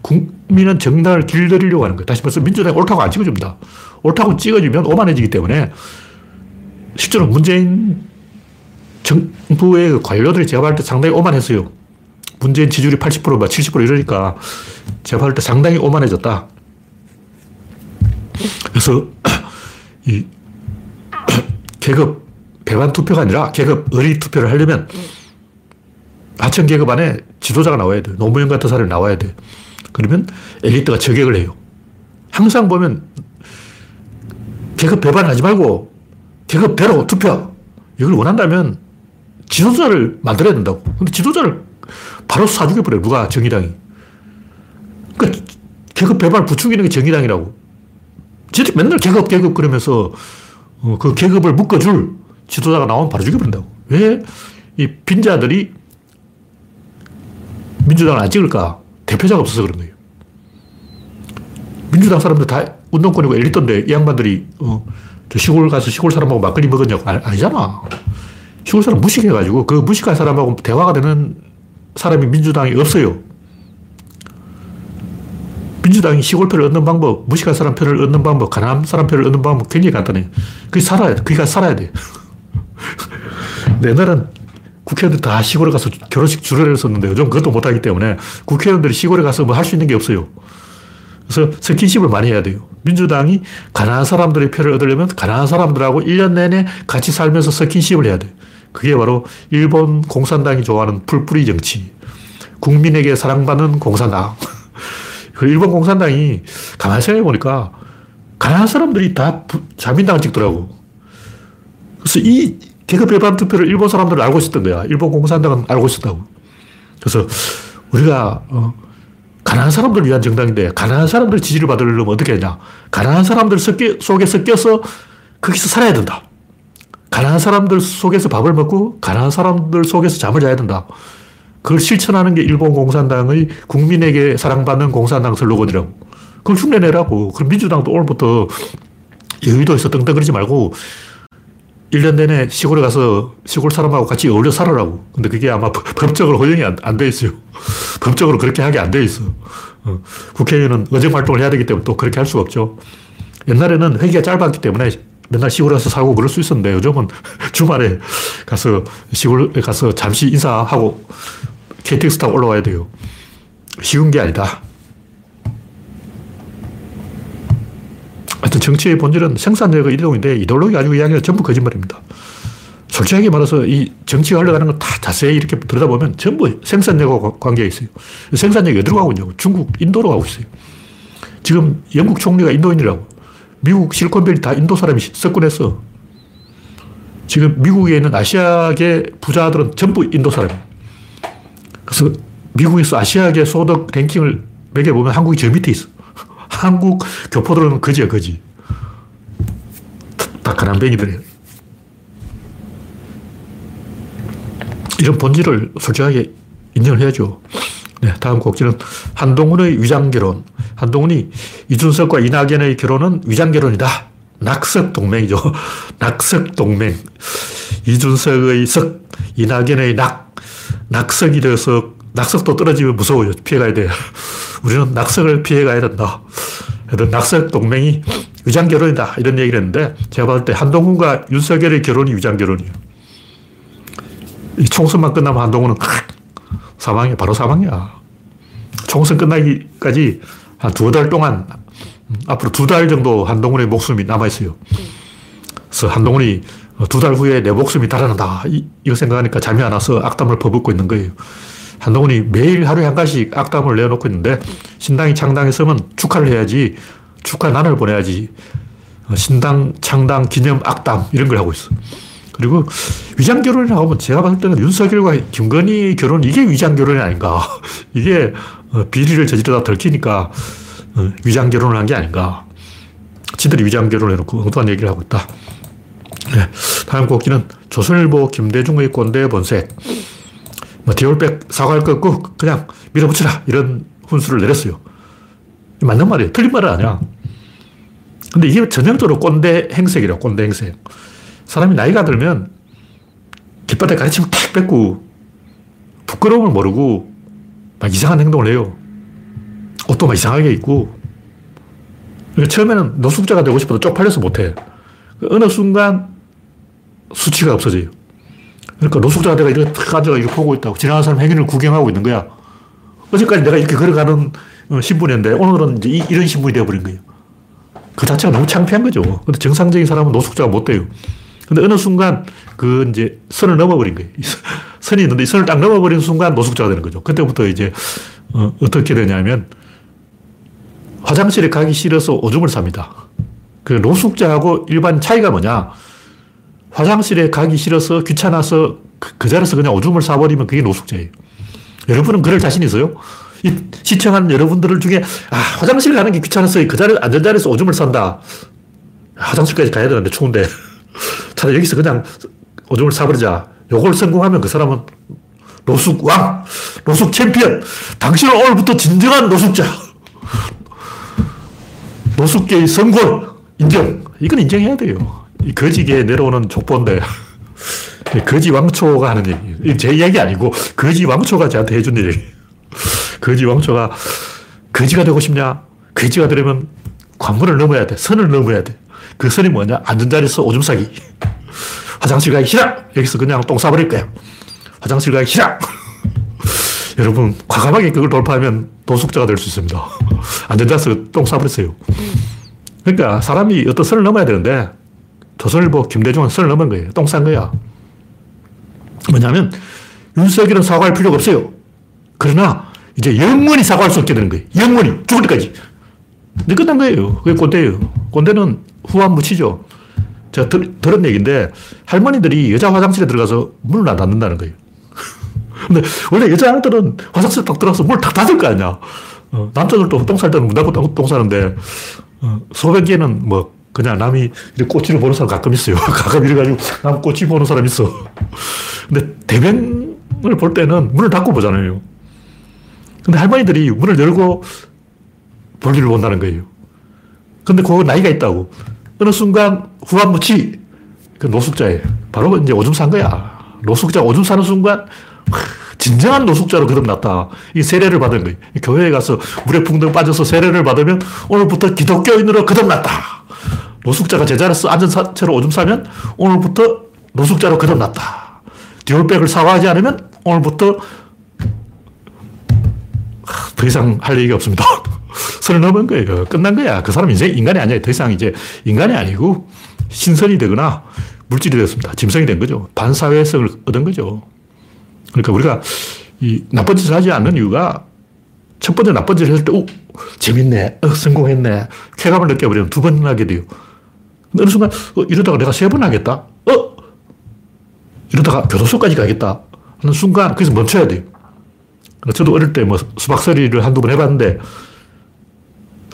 국민은 정당을 길들이려고 하는 거예요. 다시 말해서 민주당이 옳다고 안 찍어줍니다. 옳다고 찍어주면 오만해지기 때문에 실제로 문재인 정부의 관료들이 제가 봤을 때 상당히 오만했어요. 문재인 지지율이 80%, 막 70% 이러니까 제가 봤을 때 상당히 오만해졌다. 그래서 이 계급 배반 투표가 아니라 계급 의리 투표를 하려면 하청 계급 안에 지도자가 나와야 돼. 노무현 같은 사람이 나와야 돼. 그러면 엘리트가 저격을 해요. 항상 보면 계급 배반하지 말고 계급 배로 투표. 이걸 원한다면 지도자를 만들어야 된다고. 근데 지도자를 바로 사 죽여버려. 누가 정의당이. 그러니까 계급 배반을 부추기는 게 정의당이라고. 지들이 맨날 계급 계급 그러면서 어, 그 계급을 묶어줄 지도자가 나오면 바로 죽여버린다고. 왜 이 빈자들이 민주당을 안 찍을까? 대표자가 없어서 그런 거예요. 민주당 사람들 다 운동권이고 엘리트인데 이 양반들이 어, 시골 가서 시골 사람하고 막걸리 먹었냐고. 아, 니잖아 시골 사람 무식해가지고 그 무식한 사람하고 대화가 되는 사람이 민주당이 없어요. 민주당이 시골 표를 얻는 방법, 무식한 사람 표를 얻는 방법, 가난한 사람 표를 얻는 방법 굉장히 간단해. 그게 살아야 돼. 그게 살아야 돼. 옛날엔 국회의원들 다 시골에 가서 결혼식 줄을 섰는데 요즘 그것도 못하기 때문에 국회의원들이 시골에 가서 뭐 할 수 있는 게 없어요. 그래서 스킨십을 많이 해야 돼요. 민주당이 가난한 사람들의 표를 얻으려면 가난한 사람들하고 1년 내내 같이 살면서 스킨십을 해야 돼. 그게 바로 일본 공산당이 좋아하는 풀뿌리 정치. 국민에게 사랑받는 공산당. 그 일본 공산당이 가만히 생각해 보니까 가난한 사람들이 다 자민당을 찍더라고. 그래서 이 계급 배반 투표를 일본 사람들은 알고 있었던 거야. 일본 공산당은 알고 있었다고. 그래서 우리가 어, 가난한 사람들을 위한 정당인데 가난한 사람들 지지를 받으려면 어떻게 하냐. 가난한 사람들 속에 섞여서 거기서 살아야 된다. 가난한 사람들 속에서 밥을 먹고 가난한 사람들 속에서 잠을 자야 된다. 그걸 실천하는 게 일본 공산당의 국민에게 사랑받는 공산당 슬로건이라고. 그걸 흉내내라고. 그럼 민주당도 오늘부터 여의도에서 떵떵거리지 말고 1년 내내 시골에 가서 시골 사람하고 같이 어울려 살아라고. 근데 그게 아마 법적으로 허용이 안, 안 돼 있어요. 법적으로 그렇게 하게 안 돼 있어. 어. 국회의원은 의정 활동을 해야 되기 때문에 또 그렇게 할 수가 없죠. 옛날에는 회기가 짧았기 때문에 맨날 시골에 가서 살고 그럴 수 있었는데 요즘은 주말에 가서 시골에 가서 잠시 인사하고 KTX 타고 올라와야 돼요. 쉬운 게 아니다. 하여튼 정치의 본질은 생산력의 이동인데 이데올로기 가지고 이야기는 전부 거짓말입니다. 솔직하게 말해서 이 정치가 흘러가는 걸다 자세히 이렇게 들여다보면 전부 생산력과 관계가 있어요. 생산력이 어디로 가고 있냐고. 중국, 인도로 가고 있어요. 지금 영국 총리가 인도인이라고. 미국 실리콘밸리 다 인도 사람이 석권했어. 지금 미국에 있는 아시아계 부자들은 전부 인도 사람이에요. 그래서 미국에서 아시아계 소득 랭킹을 매겨보면 한국이 저 밑에 있어. 한국 교포들은 거지야, 거지. 다 가난뱅이들이에요. 이런 본질을 솔직하게 인정을 해야죠. 네, 다음 곡지는 한동훈의 위장결혼. 한동훈이 이준석과 이낙연의 결혼은 위장결혼이다. 낙석 동맹이죠. 낙석 동맹. 이준석의 석, 이낙연의 낙. 낙석이 되어서 낙석도 떨어지면 무서워요. 피해가야 돼요. 우리는 낙석을 피해가야 된다. 낙석 동맹이 위장 결혼이다. 이런 얘기를 했는데 제가 봤을 때 한동훈과 윤석열의 결혼이 위장 결혼이에요. 이 총선만 끝나면 한동훈은 사망이야. 바로 사망이야. 총선 끝나기까지 한 두 달 동안 앞으로 두 달 정도 한동훈의 목숨이 남아있어요. 그래서 한동훈이 두 달 후에 내 목숨이 달아난다. 이거 생각하니까 잠이 안 와서 악담을 퍼붓고 있는 거예요. 한동훈이 매일 하루에 한 가지씩 악담을 내놓고 있는데 신당이 창당했으면 축하를 해야지 축하 난을 보내야지 어, 신당 창당 기념 악담 이런 걸 하고 있어. 그리고 위장 결혼이라고 하면 제가 봤을 때는 윤석열과 김건희 결혼 이게 위장 결혼이 아닌가. 이게 어, 비리를 저지르다 들키니까 어, 위장 결혼을 한 게 아닌가. 지들이 위장 결혼을 해놓고 엉뚱한 얘기를 하고 있다. 네. 다음 곡기는 조선일보 김대중의 꼰대 본색. 뭐 디올백 사과할 거 없고 그냥 밀어붙여라 이런 훈수를 내렸어요. 맞는 말이에요. 틀린 말은 아니야. 근데 이게 전형적으로 꼰대 행색이라 꼰대 행색. 사람이 나이가 들면 깃바닥 가르치면 탁 뺏고 부끄러움을 모르고 막 이상한 행동을 해요. 옷도 막 이상하게 입고. 그러니까 처음에는 노숙자가 되고 싶어도 쪽팔려서 못해. 어느 순간 수치가 없어져요. 그러니까 노숙자가 내가 이렇게 탁 앉아가 이렇게 보고 있다고. 지나가는 사람 행위를 구경하고 있는 거야. 어제까지 내가 이렇게 걸어가는 어, 신분인데 오늘은 이제 이, 런 신분이 되어버린 거예요. 그 자체가 너무 창피한 거죠. 근데 정상적인 사람은 노숙자가 못 돼요. 근데 어느 순간 그 이제 선을 넘어버린 거예요. 선이 있는데 이 선을 딱 넘어버린 순간 노숙자가 되는 거죠. 그때부터 이제 어, 어떻게 되냐면 화장실에 가기 싫어서 오줌을 삽니다. 그 노숙자하고 일반 차이가 뭐냐? 화장실에 가기 싫어서 귀찮아서 그, 그 자리에서 그냥 오줌을 싸버리면 그게 노숙자예요. 여러분은 그럴 자신 있어요? 이 시청한 여러분들 중에 아 화장실 가는 게 귀찮아서 그 자리 앉은 자리에서 오줌을 싼다. 화장실까지 가야 되는데 추운데 차라리 여기서 그냥 오줌을 싸버리자. 요걸 성공하면 그 사람은 노숙 왕, 노숙 챔피언. 당신은 오늘부터 진정한 노숙자. 노숙계의 성골 인정. 이건 인정해야 돼요. 이 거지계에 내려오는 족보인데, 거지 왕초가 하는 얘기. 제 이야기 아니고, 거지 왕초가 저한테 해준 얘기. 거지 왕초가, 거지가 되고 싶냐? 거지가 되려면 관문을 넘어야 돼. 선을 넘어야 돼. 그 선이 뭐냐? 앉은 자리에서 오줌 싸기. 화장실 가기 싫어! 여기서 그냥 똥 싸버릴 거야. 화장실 가기 싫어! 여러분, 과감하게 그걸 돌파하면 도숙자가 될 수 있습니다. 앉은 자리에서 똥 싸버렸어요. 그러니까 사람이 어떤 선을 넘어야 되는데, 조선일보 김대중은 선을 넘은 거예요. 똥 싼 거야. 뭐냐면 윤석열은 사과할 필요가 없어요. 그러나 이제 영원히 사과할 수 없게 되는 거예요. 영원히 죽을 때까지. 근데 끝난 거예요. 그게 꼰대예요. 꼰대는 후한 무치죠. 제가 들, 들은 얘기인데 할머니들이 여자 화장실에 들어가서 문을 안 닫는다는 거예요. 근데 원래 여자들은 화장실 딱 들어가서 문을 탁 닫을 거 아니야. 어, 남자들도 똥쌀 때는 문 닫고 똥, 똥 싸는데 어, 소변 기에는 뭐 그냥 남이 이렇게 꼬치를 보는 사람 가끔 있어요. 가끔 이래가지고 남 꼬치 보는 사람 있어. 근데 대변을 볼 때는 문을 닫고 보잖아요. 근데 할머니들이 문을 열고 볼일을 본다는 거예요. 근데 그거 나이가 있다고. 어느 순간 후한무치, 그 노숙자예요. 바로 이제 오줌 산 거야. 노숙자 오줌 사는 순간, 진정한 노숙자로 거듭났다. 이 세례를 받은 거예요. 교회에 가서 물에 붕덩 빠져서 세례를 받으면 오늘부터 기독교인으로 거듭났다. 노숙자가 제자로서 앉은 채로 오줌 싸면 오늘부터 노숙자로 거듭났다. 디올백을 사과하지 않으면 오늘부터 더 이상 할 얘기가 없습니다. 선을 넘은 거예요. 끝난 거야. 그 사람 인생 인간이 아니야. 더 이상 이제 인간이 아니고 신선이 되거나 물질이 되었습니다. 짐승이 된 거죠. 반사회성을 얻은 거죠. 그러니까 우리가 이 나쁜 짓을 하지 않는 이유가 첫 번째 나쁜 짓을 할 때, 오, 재밌네. 어, 성공했네. 쾌감을 느껴버리면 두 번 하게 돼요. 어느 순간, 어, 이러다가 내가 세 번 하겠다. 어? 이러다가 교도소까지 가겠다. 하는 순간, 거기서 멈춰야 돼요. 저도 어릴 때 뭐 수박서리를 한두 번 해봤는데,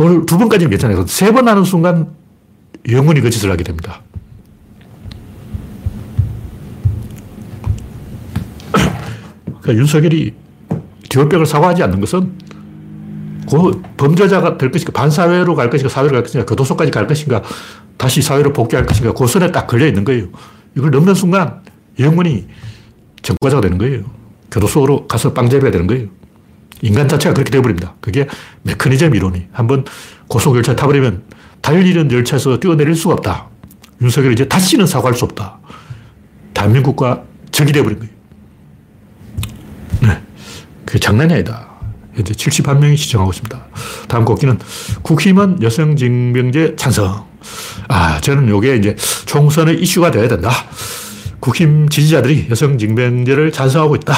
오늘 두 번까지는 괜찮아요. 세 번 하는 순간, 영원히 그 짓을 하게 됩니다. 그러니까 윤석열이 디올백을 사과하지 않는 것은 그 범죄자가 될 것인가, 반사회로 갈 것인가, 사회로 갈 것인가, 교도소까지 갈 것인가, 다시 사회로 복귀할 것인가, 그 선에 딱 걸려 있는 거예요. 이걸 넘는 순간 영원히 전과자가 되는 거예요. 교도소로 가서 빵잡이가 되는 거예요. 인간 자체가 그렇게 되어버립니다. 그게 메커니즘 이론이. 한번 고속열차 타버리면 달리는 열차에서 뛰어내릴 수가 없다. 윤석열이 이제 다시는 사과할 수 없다. 대한민국과 적이 되어버린 거예요. 네. 그게 장난이 아니다. 현재 71명이 시청하고 있습니다. 다음 곡기는 국힘은 여성징병제 찬성. 아, 저는 이게 이제 총선의 이슈가 되어야 된다. 국힘 지지자들이 여성징병제를 찬성하고 있다.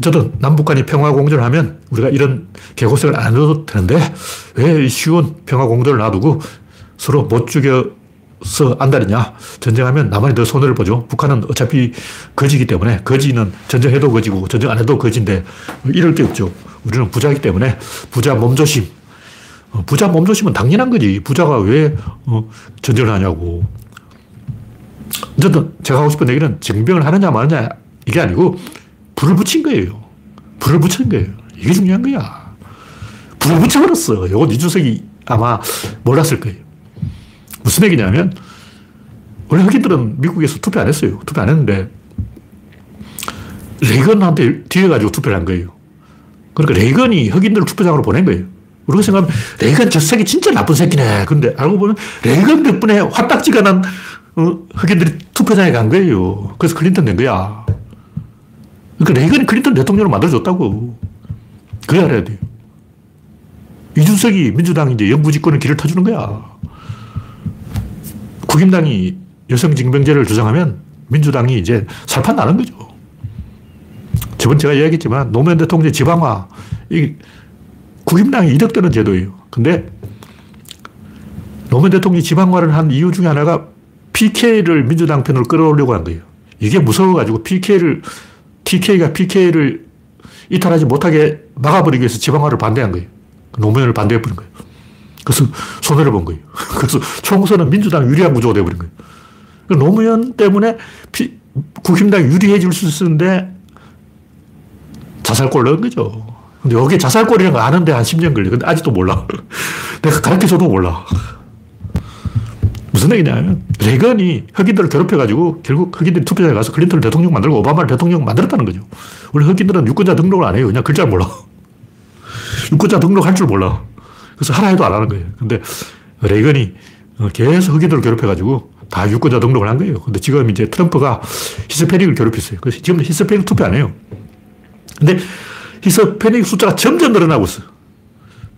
저도 남북 간이 평화 공존을 하면 우리가 이런 개고생을 안 해도 되는데 왜 쉬운 평화 공존을 놔두고 서로 못 죽여서 안달이냐. 전쟁하면 남한이 더 손해를 보죠. 북한은 어차피 거지기 때문에 거지는 전쟁해도 거지고 전쟁 안 해도 거지인데 이럴 게 없죠. 우리는 부자이기 때문에 부자 몸조심. 어, 부자 몸조심은 당연한 거지. 부자가 왜 어, 전쟁을 하냐고. 어쨌든 제가 하고 싶은 얘기는 징병을 하느냐 마느냐 이게 아니고 불을 붙인 거예요. 불을 붙인 거예요. 이게 중요한 거야. 불을 붙여버렸어. 이건 이준석이 아마 몰랐을 거예요. 무슨 얘기냐면 원래 흑인들은 미국에서 투표 안 했어요. 투표 안 했는데 레이건한테 데여 가지고 투표를 한 거예요. 그러니까 레이건이 흑인들을 투표장으로 보낸 거예요. 우리가 생각하면 레이건 저 새끼 진짜 나쁜 새끼네. 근데 알고 보면 레이건 덕분에 화딱지가 난 어, 흑인들이 투표장에 간 거예요. 그래서 클린턴 된 거야. 그러니까 레이건이 클린턴 대통령을 만들어줬다고. 그래 알아야 돼요. 이준석이 민주당이 이제 영구 집권의 길을 터주는 거야. 국임당이 여성징병제를 주장하면 민주당이 이제 살판 나는 거죠. 저번 제가 이야기했지만 노무현 대통령 지방화, 이 국임당이 이득되는 제도예요. 근데 노무현 대통령이 지방화를 한 이유 중에 하나가 PK를 민주당 편으로 끌어오려고 한 거예요. 이게 무서워가지고 PK를, TK가 PK를 이탈하지 못하게 막아버리기 위해서 지방화를 반대한 거예요. 노무현을 반대해버린 거예요. 그래서 손해를 본 거예요. 그래서 총선은 민주당 유리한 구조가 되어버린 거예요. 노무현 때문에 피, 국힘당이 유리해질 수 있었는데 자살골 넣은 거죠. 근데 여기 자살골이라는 거 아는데 한 10년 걸려. 근데 아직도 몰라. 내가 가르쳐줘도 몰라. 무슨 얘기냐면, 레건이 흑인들을 괴롭혀가지고 결국 흑인들이 투표장에 가서 클린턴을 대통령 만들고 오바마를 대통령 만들었다는 거죠. 원래 흑인들은 유권자 등록을 안 해요. 그냥 글자를 몰라. 유권자 등록할 줄 몰라. 그래서 하라 해도 안 하는 거예요. 근데 레건이 계속 흑인들을 괴롭혀가지고 다 유권자 등록을 한 거예요. 근데 지금 이제 트럼프가 히스패닉을 괴롭혔어요. 그래서 지금 히스패닉 투표 안 해요. 근데 히스패닉 숫자가 점점 늘어나고 있어.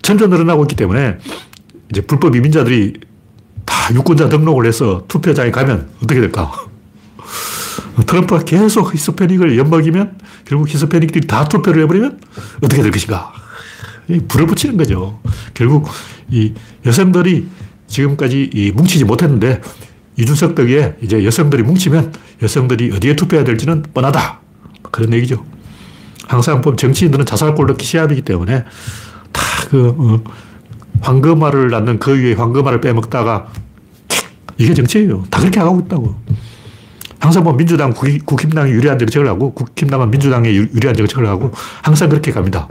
점점 늘어나고 있기 때문에 이제 불법 이민자들이 다 유권자 등록을 해서 투표장에 가면 어떻게 될까? 트럼프가 계속 히스패닉을 엿먹이면 결국 히스패닉들이 다 투표를 해버리면 어떻게 될 것인가? 불을 붙이는 거죠. 결국 이 여성들이 지금까지 이 뭉치지 못했는데 이준석 덕에 이제 여성들이 뭉치면 여성들이 어디에 투표해야 될지는 뻔하다. 그런 얘기죠. 항상 보면 정치인들은 자살골 넣기 시합이기 때문에 다그 어, 황금알을 낳는 그 위에 황금알을 빼먹다가 이게 정치예요. 다 그렇게 하고 있다고. 항상 보면 민주당, 국, 힘 당이 유리한 정책을 하고 국힘당은 민주당에 유리한 정책을 하고 항상 그렇게 갑니다.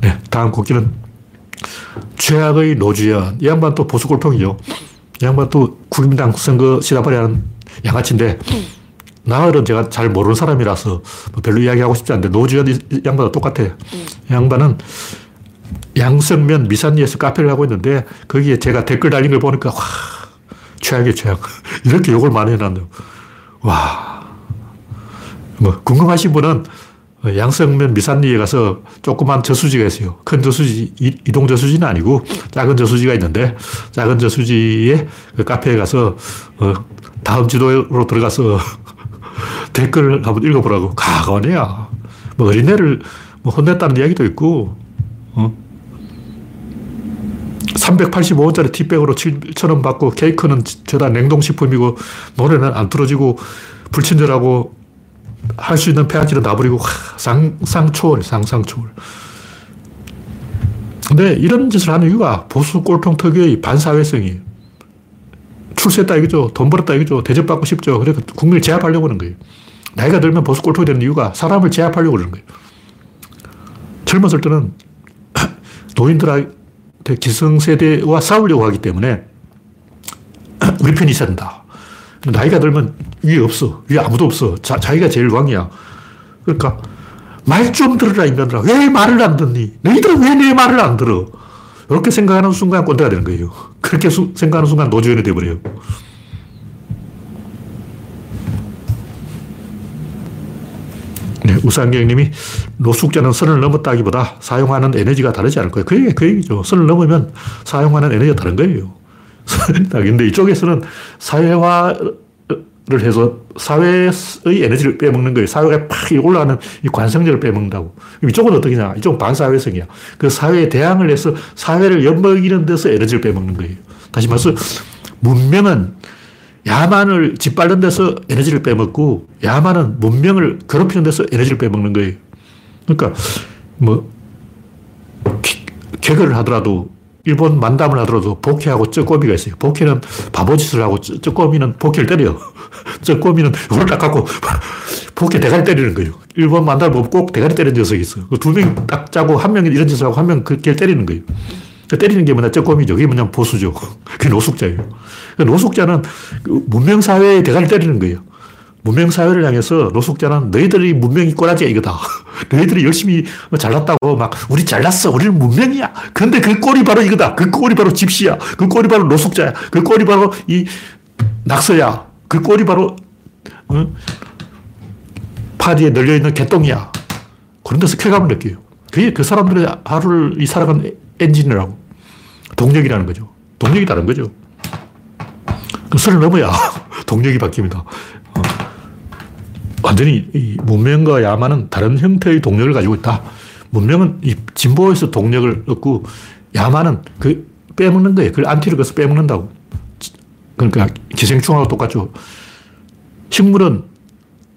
네, 다음 곡기는 최악의 노주현. 이 양반 또 보수 골통이죠. 이 양반 또 국민당 선거 시다발이 하는 양아치인데, 나흘은 제가 잘 모르는 사람이라서 뭐 별로 이야기하고 싶지 않은데, 노주현 이 양반도 똑같아. 이 양반은 양성면 미산리에서 카페를 하고 있는데, 거기에 제가 댓글 달린 걸 보니까, 와, 최악의 최악. 이렇게 욕을 많이 해놨네요. 와. 뭐, 궁금하신 분은 양성면 미산리에 가서 조그만 저수지가 있어요. 큰 저수지, 이동 저수지는 아니고 작은 저수지가 있는데 작은 저수지에 그 카페에 가서 어, 다음 지도로 들어가서 댓글을 한번 읽어보라고. 가관이야. 뭐 어린애를 뭐 혼냈다는 이야기도 있고, 어? 385원짜리 티백으로 7,000원 받고 케이크는 저다 냉동식품이고 노래는 안 틀어지고 불친절하고 할 수 있는 폐악질은 다 버리고 상상초월, 상상초월. 근데 이런 짓을 하는 이유가 보수 꼴통 특유의 반사회성이에요. 출세했다 이거죠. 돈 벌었다 이거죠. 대접받고 싶죠. 그래서 국민을 제압하려고 하는 거예요. 나이가 들면 보수 꼴통이 되는 이유가 사람을 제압하려고 그러는 거예요. 젊었을 때는 노인들한테 기성세대와 싸우려고 하기 때문에 우리 편이 있어야 된다. 나이가 들면 위에 없어. 위에 아무도 없어. 자, 자기가 제일 왕이야. 그러니까 말 좀 들으라 인간들아. 왜 말을 안 듣니? 너희들은 왜 내 말을 안 들어? 이렇게 생각하는 순간 꼰대가 되는 거예요. 그렇게 수, 생각하는 순간 노조연이 되어버려요. 네, 우상경님이 노숙자는 선을 넘었다기보다 사용하는 에너지가 다르지 않을 거예요. 그, 얘기, 그 얘기죠. 선을 넘으면 사용하는 에너지가 다른 거예요. 근데 이쪽에서는 사회화를 해서 사회의 에너지를 빼먹는 거예요. 사회가 팍 올라가는 이 관성력을 빼먹는다고. 이쪽은 어떻게냐? 이쪽은 반사회성이야. 그 사회에 대항을 해서 사회를 엿먹이는 데서 에너지를 빼먹는 거예요. 다시 말해서 문명은 야만을 짓밟는 데서 에너지를 빼먹고 야만은 문명을 괴롭히는 데서 에너지를 빼먹는 거예요. 그러니까 뭐 개그를 하더라도 일본 만담을 하더라도 복해하고 쩌꼬미가 있어요. 복해는 바보짓을 하고 쩌꼬미는 복해를 때려요. 쩌꼬미는 이걸 딱 갖고 복해 대가리 때리는 거예요. 일본 만담을 보면 꼭 대가리 때리는 녀석이 있어요. 그두 명이 딱 짜고 한 명이 이런 짓을 하고 한 명은 그걔 때리는 거예요. 그 때리는 게 뭐냐, 쩌꼬미죠. 그게 뭐냐, 보수죠. 그게 노숙자예요. 그 노숙자는 그 문명사회의 대가리 때리는 거예요. 문명사회를 향해서 노숙자는 너희들이 문명이 꼬라지야 이거다. 너희들이 열심히 잘났다고 막 우리 잘났어. 우리는 문명이야. 근데 그 꼴이 바로 이거다. 그 꼴이 바로 집시야. 그 꼴이 바로 노숙자야. 그 꼴이 바로 이 낙서야. 그 꼴이 바로 어? 파디에 널려있는 개똥이야. 그런 데서 쾌감을 느껴요. 그게 그 사람들의 하루를 이 살아가는 엔진이라고. 동력이라는 거죠. 동력이 다른 거죠. 그 선을 넘어야 동력이 바뀝니다. 어. 완전히 이 문명과 야만은 다른 형태의 동력을 가지고 있다. 문명은 이 진보에서 동력을 얻고 야만은 그 빼먹는 거예요. 그걸 안티를 거서 빼먹는다고. 그러니까 기생충하고 똑같죠. 식물은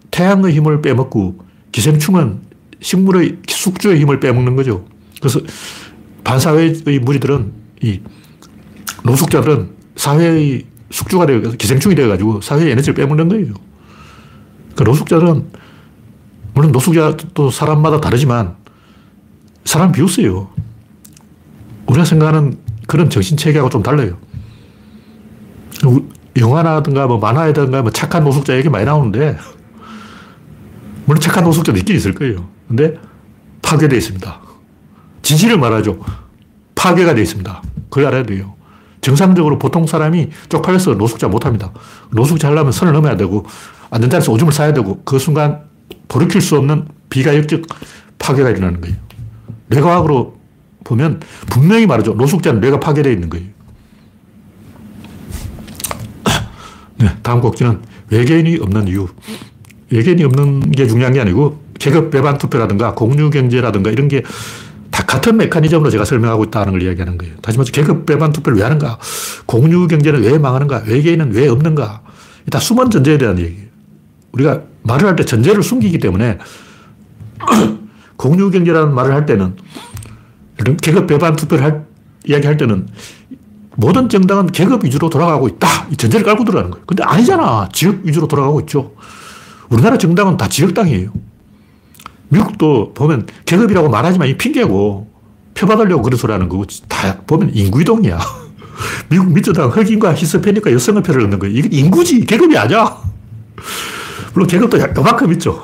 태양의 힘을 빼먹고 기생충은 식물의 숙주의 힘을 빼먹는 거죠. 그래서 반사회의 무리들은 이 노숙자들은 사회의 숙주가 되어 기생충이 되어가지고 사회의 에너지를 빼먹는 거예요. 그 노숙자는, 물론 노숙자도 사람마다 다르지만, 사람 비웃어요. 우리가 생각하는 그런 정신체계하고 좀 달라요. 영화라든가 뭐 만화라든가 뭐 착한 노숙자 얘기 많이 나오는데, 물론 착한 노숙자도 있긴 있을 거예요. 근데 파괴되어 있습니다. 진실을 말하죠. 파괴가 되어 있습니다. 그걸 알아야 돼요. 정상적으로 보통 사람이 쪽팔려서 노숙자 못합니다. 노숙자 하려면 선을 넘어야 되고, 안전 자리에서 오줌을 싸야 되고 그 순간 돌이킬 수 없는 비가역적 파괴가 일어나는 거예요. 뇌과학으로 보면 분명히 말하죠. 노숙자는 뇌가 파괴되어 있는 거예요. 네, 다음 곡지는 외계인이 없는 이유. 외계인이 없는 게 중요한 게 아니고 계급 배반 투표라든가 공유 경제라든가 이런 게 다 같은 메커니즘으로 제가 설명하고 있다는 걸 이야기하는 거예요. 다시 말해서 계급 배반 투표를 왜 하는가? 공유 경제는 왜 망하는가? 외계인은 왜 없는가? 다 숨은 전제에 대한 얘기예요. 우리가 말을 할 때 전제를 숨기기 때문에 공유 경제라는 말을 할 때는 계급 배반 투표를 할, 이야기할 때는 모든 정당은 계급 위주로 돌아가고 있다. 이 전제를 깔고 들어가는 거예요. 근데 아니잖아. 지역 위주로 돌아가고 있죠. 우리나라 정당은 다 지역당이에요. 미국도 보면 계급이라고 말하지만 이 핑계고 표받으려고 그런 소리 하는 거고, 다 보면 인구이동이야. 미국 민주당 흑인과 히스패닉과 여성의 표를 얻는 거예요. 이게 인구지, 계급이 아니야. 물론 계급도 요만큼 있죠.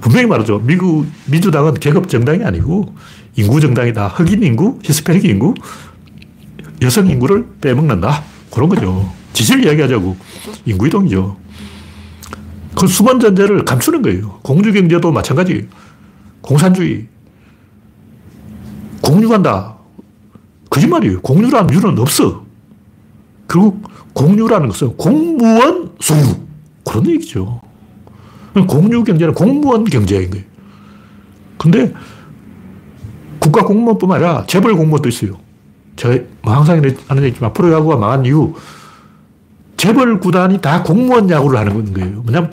분명히 말하죠. 미국 민주당은 계급 정당이 아니고 인구 정당이다. 흑인 인구, 히스패닉 인구, 여성 인구를 빼먹는다. 그런 거죠. 지질 이야기하자고. 인구이동이죠. 그 수만 전제를 감추는 거예요. 공주경제도 마찬가지. 공산주의. 공유한다. 거짓말이에요. 공유라는 유는 없어. 결국 공유라는 것은 공무원 수. 그런 얘기죠. 공유 경제는 공무원 경제인 거예요. 근데 국가 공무원뿐만 아니라 재벌 공무원도 있어요. 제가 뭐 항상 하는 얘기지만 프로야구가 망한 이유 재벌 구단이 다 공무원 야구를 하는 거예요. 왜냐면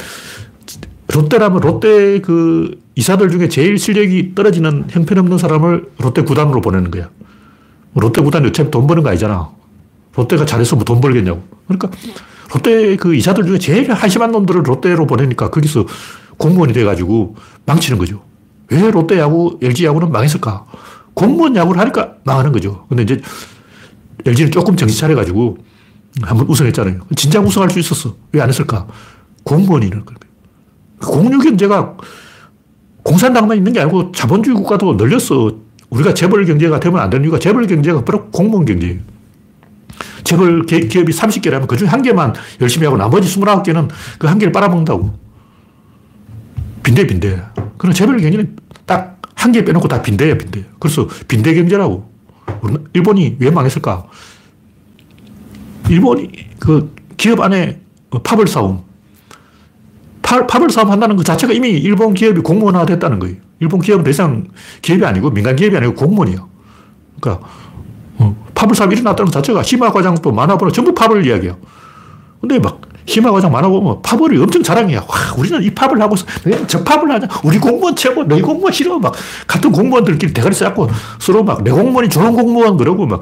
롯데라면 롯데 그 이사들 중에 제일 실력이 떨어지는 형편없는 사람을 롯데 구단으로 보내는 거야. 롯데 구단이 어차피 돈 버는 거 아니잖아. 롯데가 잘해서 뭐 돈 벌겠냐고. 그러니까 롯데 그 이사들 중에 제일 한심한 놈들을 롯데로 보내니까 거기서 공무원이 돼가지고 망치는 거죠. 왜 롯데 야구, LG 야구는 망했을까? 공무원 야구를 하니까 망하는 거죠. 근데 이제 LG는 조금 정신 차려가지고 한 번 우승했잖아요. 진작 우승할 수 있었어. 왜 안 했을까? 공무원이라는 거예요. 공유 경제가 공산당만 있는 게 아니고 자본주의 국가도 늘렸어. 우리가 재벌 경제가 되면 안 되는 이유가 재벌 경제가 바로 공무원 경제예요. 재벌 기업이 30개라면 그 중에 한 개만 열심히 하고 나머지 29개는 그 한 개를 빨아먹는다고. 빈대, 빈대. 그런 재벌 경제는 딱 한 개 빼놓고 다 빈대야, 빈대. 그래서 빈대 경제라고. 일본이 왜 망했을까? 일본이 그 기업 안에 파벌 싸움. 파, 파벌 싸움 한다는 것 자체가 이미 일본 기업이 공무원화 됐다는 거예요. 일본 기업은 더 이상 기업이 아니고 민간 기업이 아니고 공무원이야. 그러니까 어, 팝을 사업이 일어났다는 것 자체가 시마 과장도 만화 보면 전부 팝을 이야기해요. 근데 막 시마 과장 만화 보면 팝을 엄청 자랑해요. 와, 우리는 이 팝을 하고. 저 팝을 하자. 우리 공무원 최고, 너희 공무원 싫어. 막 같은 공무원들끼리 대가리 쌓고 서로 막 내 공무원이 좋은 공무원 그러고 막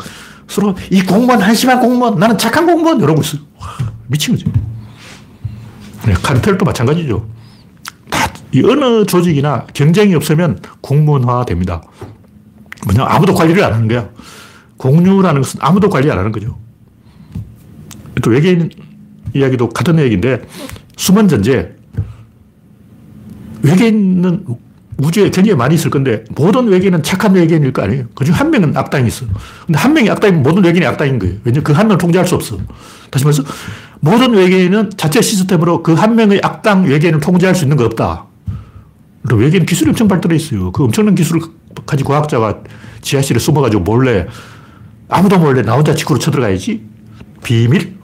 서로 이 공무원 한심한 공무원, 나는 착한 공무원 이러고 있어. 와, 미친 거지. 네, 카르텔도 마찬가지죠. 다, 이 어느 조직이나 경쟁이 없으면 공무원화 됩니다. 뭐냐, 아무도 관리를 안 하는 거야. 공유라는 것은 아무도 관리 안 하는 거죠. 또 외계인 이야기도 같은 얘기인데, 수만 전제. 외계인은 우주에 굉장히 많이 있을 건데, 모든 외계인은 착한 외계인일 거 아니에요. 그중 한 명은 악당이 있어. 근데 한 명이 악당이면 모든 외계인이 악당인 거예요. 왜냐면 그 한 명을 통제할 수 없어. 다시 말해서, 모든 외계인은 자체 시스템으로 그 한 명의 악당 외계인을 통제할 수 있는 거 없다. 외계인 기술이 엄청 발달해 있어요. 그 엄청난 기술을 가진 과학자가 지하실에 숨어가지고 몰래 아무도 몰래 나 혼자 지구로 쳐들어가야지. 비밀?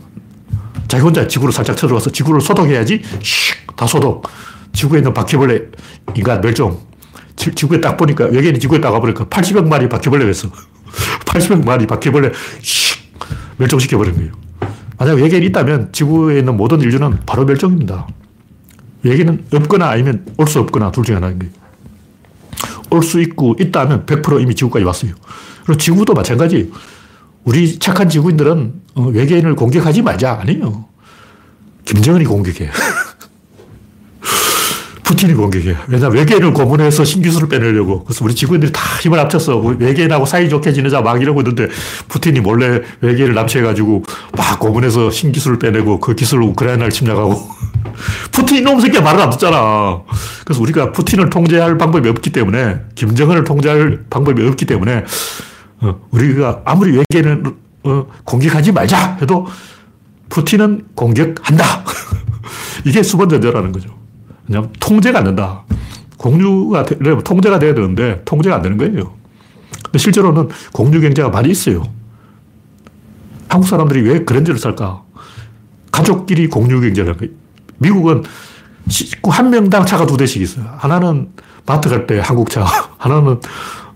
자기 혼자 지구로 살짝 쳐들어가서 지구를 소독해야지. 슉, 다 소독. 지구에 있는 바퀴벌레, 인간 멸종. 지, 구에 딱 보니까 외계인이 지구에 딱 와버리니까 80억 마리 바퀴벌레가 있어. 80억 마리 바퀴벌레, 슉, 멸종시켜버린 거예요. 만약 외계인이 있다면 지구에 있는 모든 인류는 바로 멸종입니다. 외계인은 없거나 아니면 올 수 없거나 둘 중에 하나인 거예요. 올 수 있고 있다면 100% 이미 지구까지 왔어요. 그리고 지구도 마찬가지. 우리 착한 지구인들은 어, 외계인을 공격하지 말자. 아니에요. 김정은이 공격해. 푸틴이 공격해. 왜냐면 외계인을 고문해서 신기술을 빼내려고. 그래서 우리 지구인들이 다 힘을 합쳐서 외계인하고 사이좋게 지내자 막 이러고 있는데 푸틴이 몰래 외계인을 납치해가지고 막 고문해서 신기술을 빼내고 그 기술로 우크라이나를 침략하고. 푸틴 이놈 새끼가 말을 안 듣잖아. 그래서 우리가 푸틴을 통제할 방법이 없기 때문에 김정은을 통제할 방법이 없기 때문에 어, 우리가 아무리 외계인을 어, 공격하지 말자 해도 푸틴은 공격한다. 이게 수번 전제라는 거죠. 왜냐하면 통제가 안 된다. 공유가 되려면 통제가 돼야 되는데 통제가 안 되는 거예요. 근데 실제로는 공유 경제가 많이 있어요. 한국 사람들이 왜 그런 데를 살까? 가족끼리 공유 경제라는 거예요. 미국은 식구 한 명당 차가 두 대씩 있어요. 하나는 마트 갈 때 한국 차, 하나는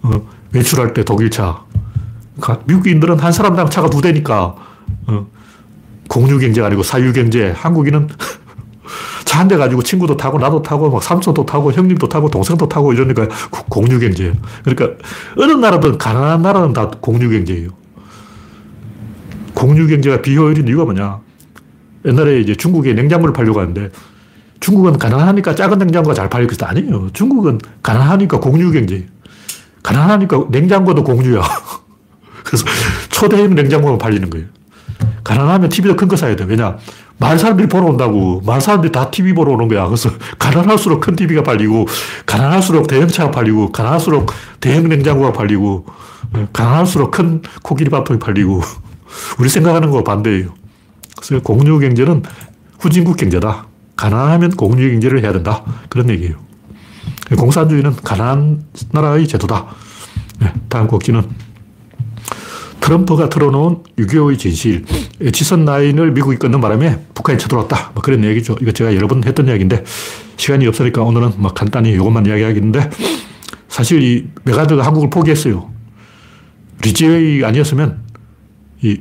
어, 외출할 때 독일 차. 그러니까 미국인들은 한 사람당 차가 두 대니까 어, 공유 경제가 아니고 사유 경제. 한국인은 차 한 대 가지고 친구도 타고 나도 타고 막 삼촌도 타고 형님도 타고 동생도 타고 이러니까 공유 경제예요. 그러니까 어느 나라든 가난한 나라는 다 공유 경제예요. 공유 경제가 비효율인 이유가 뭐냐? 옛날에 이제 중국에 냉장고를 팔려고 하는데 중국은 가난하니까 작은 냉장고가 잘 팔릴 것이 아니에요. 중국은 가난하니까 공유 경제. 가난하니까 냉장고도 공주야. 그래서 초대형 냉장고만 팔리는 거예요. 가난하면 TV도 큰 거 사야 돼. 왜냐? 마을 사람들이 보러 온다고. 마을 사람들이 다 TV 보러 오는 거야. 그래서 가난할수록 큰 TV가 팔리고, 가난할수록 대형차가 팔리고, 가난할수록 대형 냉장고가 팔리고, 가난할수록 큰 코끼리 밥통이 팔리고. 우리 생각하는 거 반대예요. 그래서 공유 경제는 후진국 경제다. 가난하면 공유 경제를 해야 된다. 그런 얘기예요. 공산주의는 가난한 나라의 제도다. 네, 다음 꼭지는 트럼프가 털어놓은 6.25의 진실. 애치슨 라인을 미국이 끊는 바람에 북한이 쳐들어왔다. 뭐 그런 얘기죠. 이거 제가 여러 번 했던 이야기인데 시간이 없으니까 오늘은 뭐 간단히 이것만 이야기하겠는데 사실 이 맥아더가 한국을 포기했어요. 리지웨이 아니었으면 이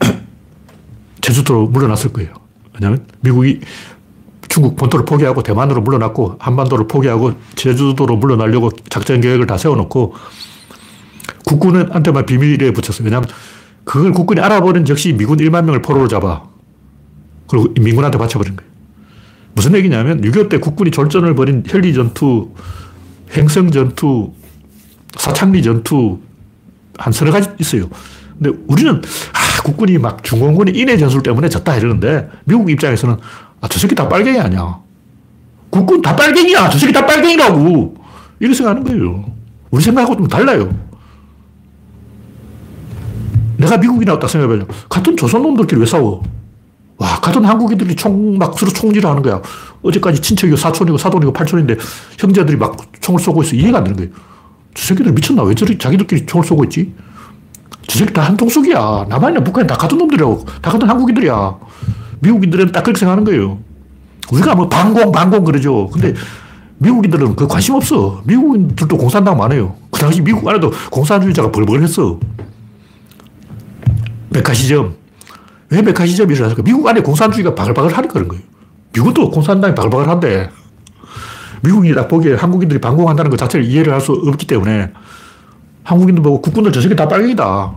제주도로 물러났을 거예요. 왜냐하면 미국이 중국 본토를 포기하고 대만으로 물러났고 한반도를 포기하고 제주도로 물러나려고 작전 계획을 다 세워놓고 국군한테만 비밀에 붙였어요. 왜냐하면 그걸 국군이 알아버린 즉시 미군 1만 명을 포로로 잡아. 그리고 민군한테 바쳐버린 거예요. 무슨 얘기냐면 6.25 때 국군이 졸전을 벌인 헬리 전투, 행성 전투, 사창리 전투 한 서너 가지 있어요. 근데 우리는 아, 국군이 막 중공군이 인해 전술 때문에 졌다 이러는데 미국 입장에서는 아, 저 새끼 다 빨갱이 아니야. 국군 다 빨갱이야. 저 새끼 다 빨갱이라고. 이렇게 생각하는 거예요. 우리 생각하고 좀 달라요. 내가 미국이 나왔다 생각해봐요. 같은 조선놈들끼리 왜 싸워? 와, 같은 한국인들이 총, 막 서로 총질을 하는 거야. 어제까지 친척이고 사촌이고 사돈이고 팔촌인데 형제들이 막 총을 쏘고 있어. 이해가 안 되는 거예요. 저 새끼들 미쳤나? 왜 저리 자기들끼리 총을 쏘고 있지? 저 새끼 다 한통속이야. 남한이나 북한이 다 같은 놈들이라고. 다 같은 한국인들이야. 미국인들은 딱 그렇게 생각하는 거예요. 우리가 뭐 반공, 반공 그러죠. 근데 미국인들은 그 관심 없어. 미국인들도 공산당 많아요. 그 당시 미국 안에도 공산주의자가 벌벌 했어. 메카시즘. 왜 메카시즘이 일어났을까? 미국 안에 공산주의가 바글바글 하니까 그런 거예요. 미국도 공산당이 바글바글 한데, 미국이 딱 보기에 한국인들이 반공한다는 것 자체를 이해를 할 수 없기 때문에, 한국인들 보고 국군들 저 새끼 다 빨갱이다.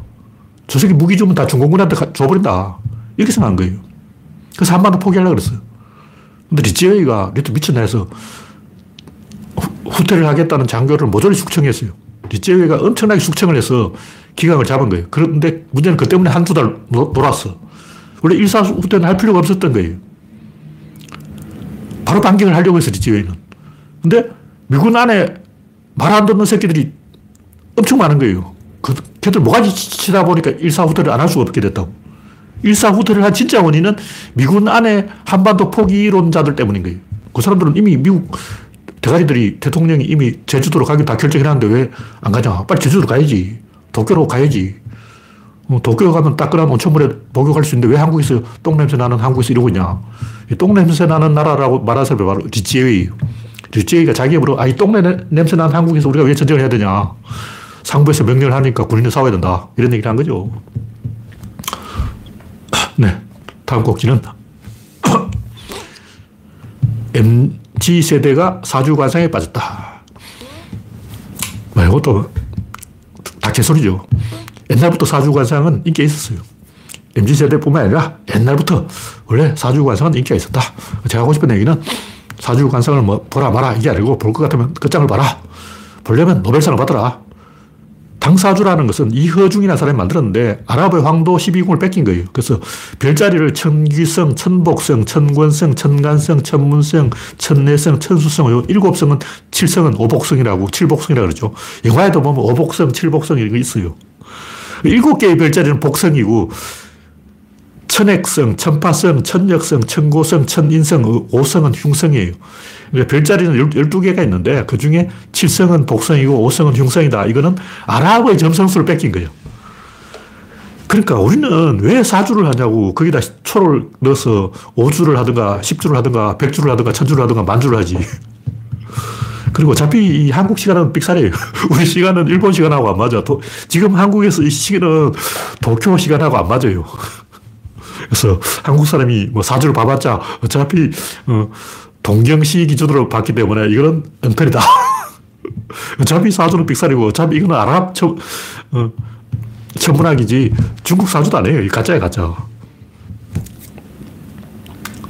저 새끼 무기 주면 다 중공군한테 줘버린다. 이렇게 생각한 거예요. 그래서 한반도 포기하려고 그랬어요. 근데 리지웨이가 니들 미쳤나 해서 후퇴를 하겠다는 장교를 모조리 숙청했어요. 리지웨이가 엄청나게 숙청을 해서 기강을 잡은 거예요. 그런데 문제는 그 때문에 한두 달 놀았어. 원래 일사 후퇴는 할 필요가 없었던 거예요. 바로 반격을 하려고 했어, 리지웨이는. 근데 미군 안에 말 안 듣는 새끼들이 엄청 많은 거예요. 그, 걔들 뭐가지 치다 보니까 일사 후퇴를 안 할 수가 없게 됐다고. 일사후퇴를 한 진짜 원인은 미군 안에 한반도 포기론자들 때문인 거예요. 그 사람들은 이미 미국 대가리들이 대통령이 이미 제주도로 가기로 다 결정해놨는데 왜 안 가냐. 빨리 제주도로 가야지. 도쿄로 가야지. 어, 도쿄 가면 따끈한 온천물에 목욕할 수 있는데 왜 한국에서 똥냄새 나는 한국에서 이러고 있냐. 똥냄새 나는 나라라고 말하는 사람이 바로 리지웨이. 리지웨이가 자기 입으로 아, 이 똥냄새 나는 한국에서 우리가 왜 전쟁을 해야 되냐. 상부에서 명령을 하니까 군인은 싸워야 된다. 이런 얘기를 한 거죠. 네. 다음 꼭지는 MZ 세대가 사주 관상에 빠졌다. 뭐 이것도 다 개소리죠. 옛날부터 사주 관상은 인기가 있었어요. MZ 세대뿐만 아니라 옛날부터 원래 사주 관상은 인기가 있었다. 제가 하고 싶은 얘기는 사주 관상을 뭐 보라 마라 이게 아니고 볼 것 같으면 끝장을 봐라. 보려면 노벨상을 받아라. 당사주라는 것은 이허중이라는 사람이 만들었는데 아랍의 황도 12궁을 뺏긴 거예요. 그래서 별자리를 천귀성, 천복성, 천권성, 천간성, 천문성, 천내성, 천수성, 일곱 성은 칠성은 오복성이라고 칠복성이라고 그러죠. 영화에도 보면 오복성, 칠복성 이런 거 있어요. 일곱 개의 별자리는 복성이고 천액성, 천파성, 천역성, 천고성, 천인성, 오성은 흉성이에요. 그러니까 별자리는 12개가 있는데 그 중에 7성은 복성이고 5성은 흉성이다. 이거는 아랍의 점성수를 뺏긴 거예요. 그러니까 우리는 왜 사주를 하냐고 거기다 초를 넣어서 5주를 하든가 10주를 하든가 100주를 하든가 1000주를 하든가 만주를 하지. 그리고 어차피 이 한국 시간은 삑사리예요. 우리 시간은 일본 시간하고 안 맞아. 도, 지금 한국에서 이 시간은 도쿄 시간하고 안 맞아요. 그래서 한국 사람이 뭐 사주를 봐봤자 어차피 어, 동경시 기준으로 봤기 때문에 이거는 엉터리다. 어차피 사주는 빅살이고 어차피 이거는 아랍 천, 어, 천문학이지 중국 사주도 아니에요. 가짜야 가짜.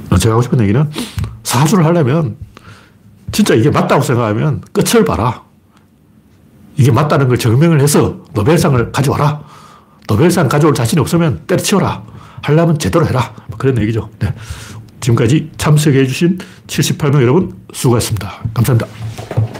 어, 제가 하고 싶은 얘기는 사주를 하려면 진짜 이게 맞다고 생각하면 끝을 봐라. 이게 맞다는 걸 증명을 해서 노벨상을 가져와라. 노벨상 가져올 자신이 없으면 때려치워라. 하려면 제대로 해라. 뭐 그런 얘기죠. 네. 지금까지 참석해 주신 78명 여러분 수고하셨습니다. 감사합니다.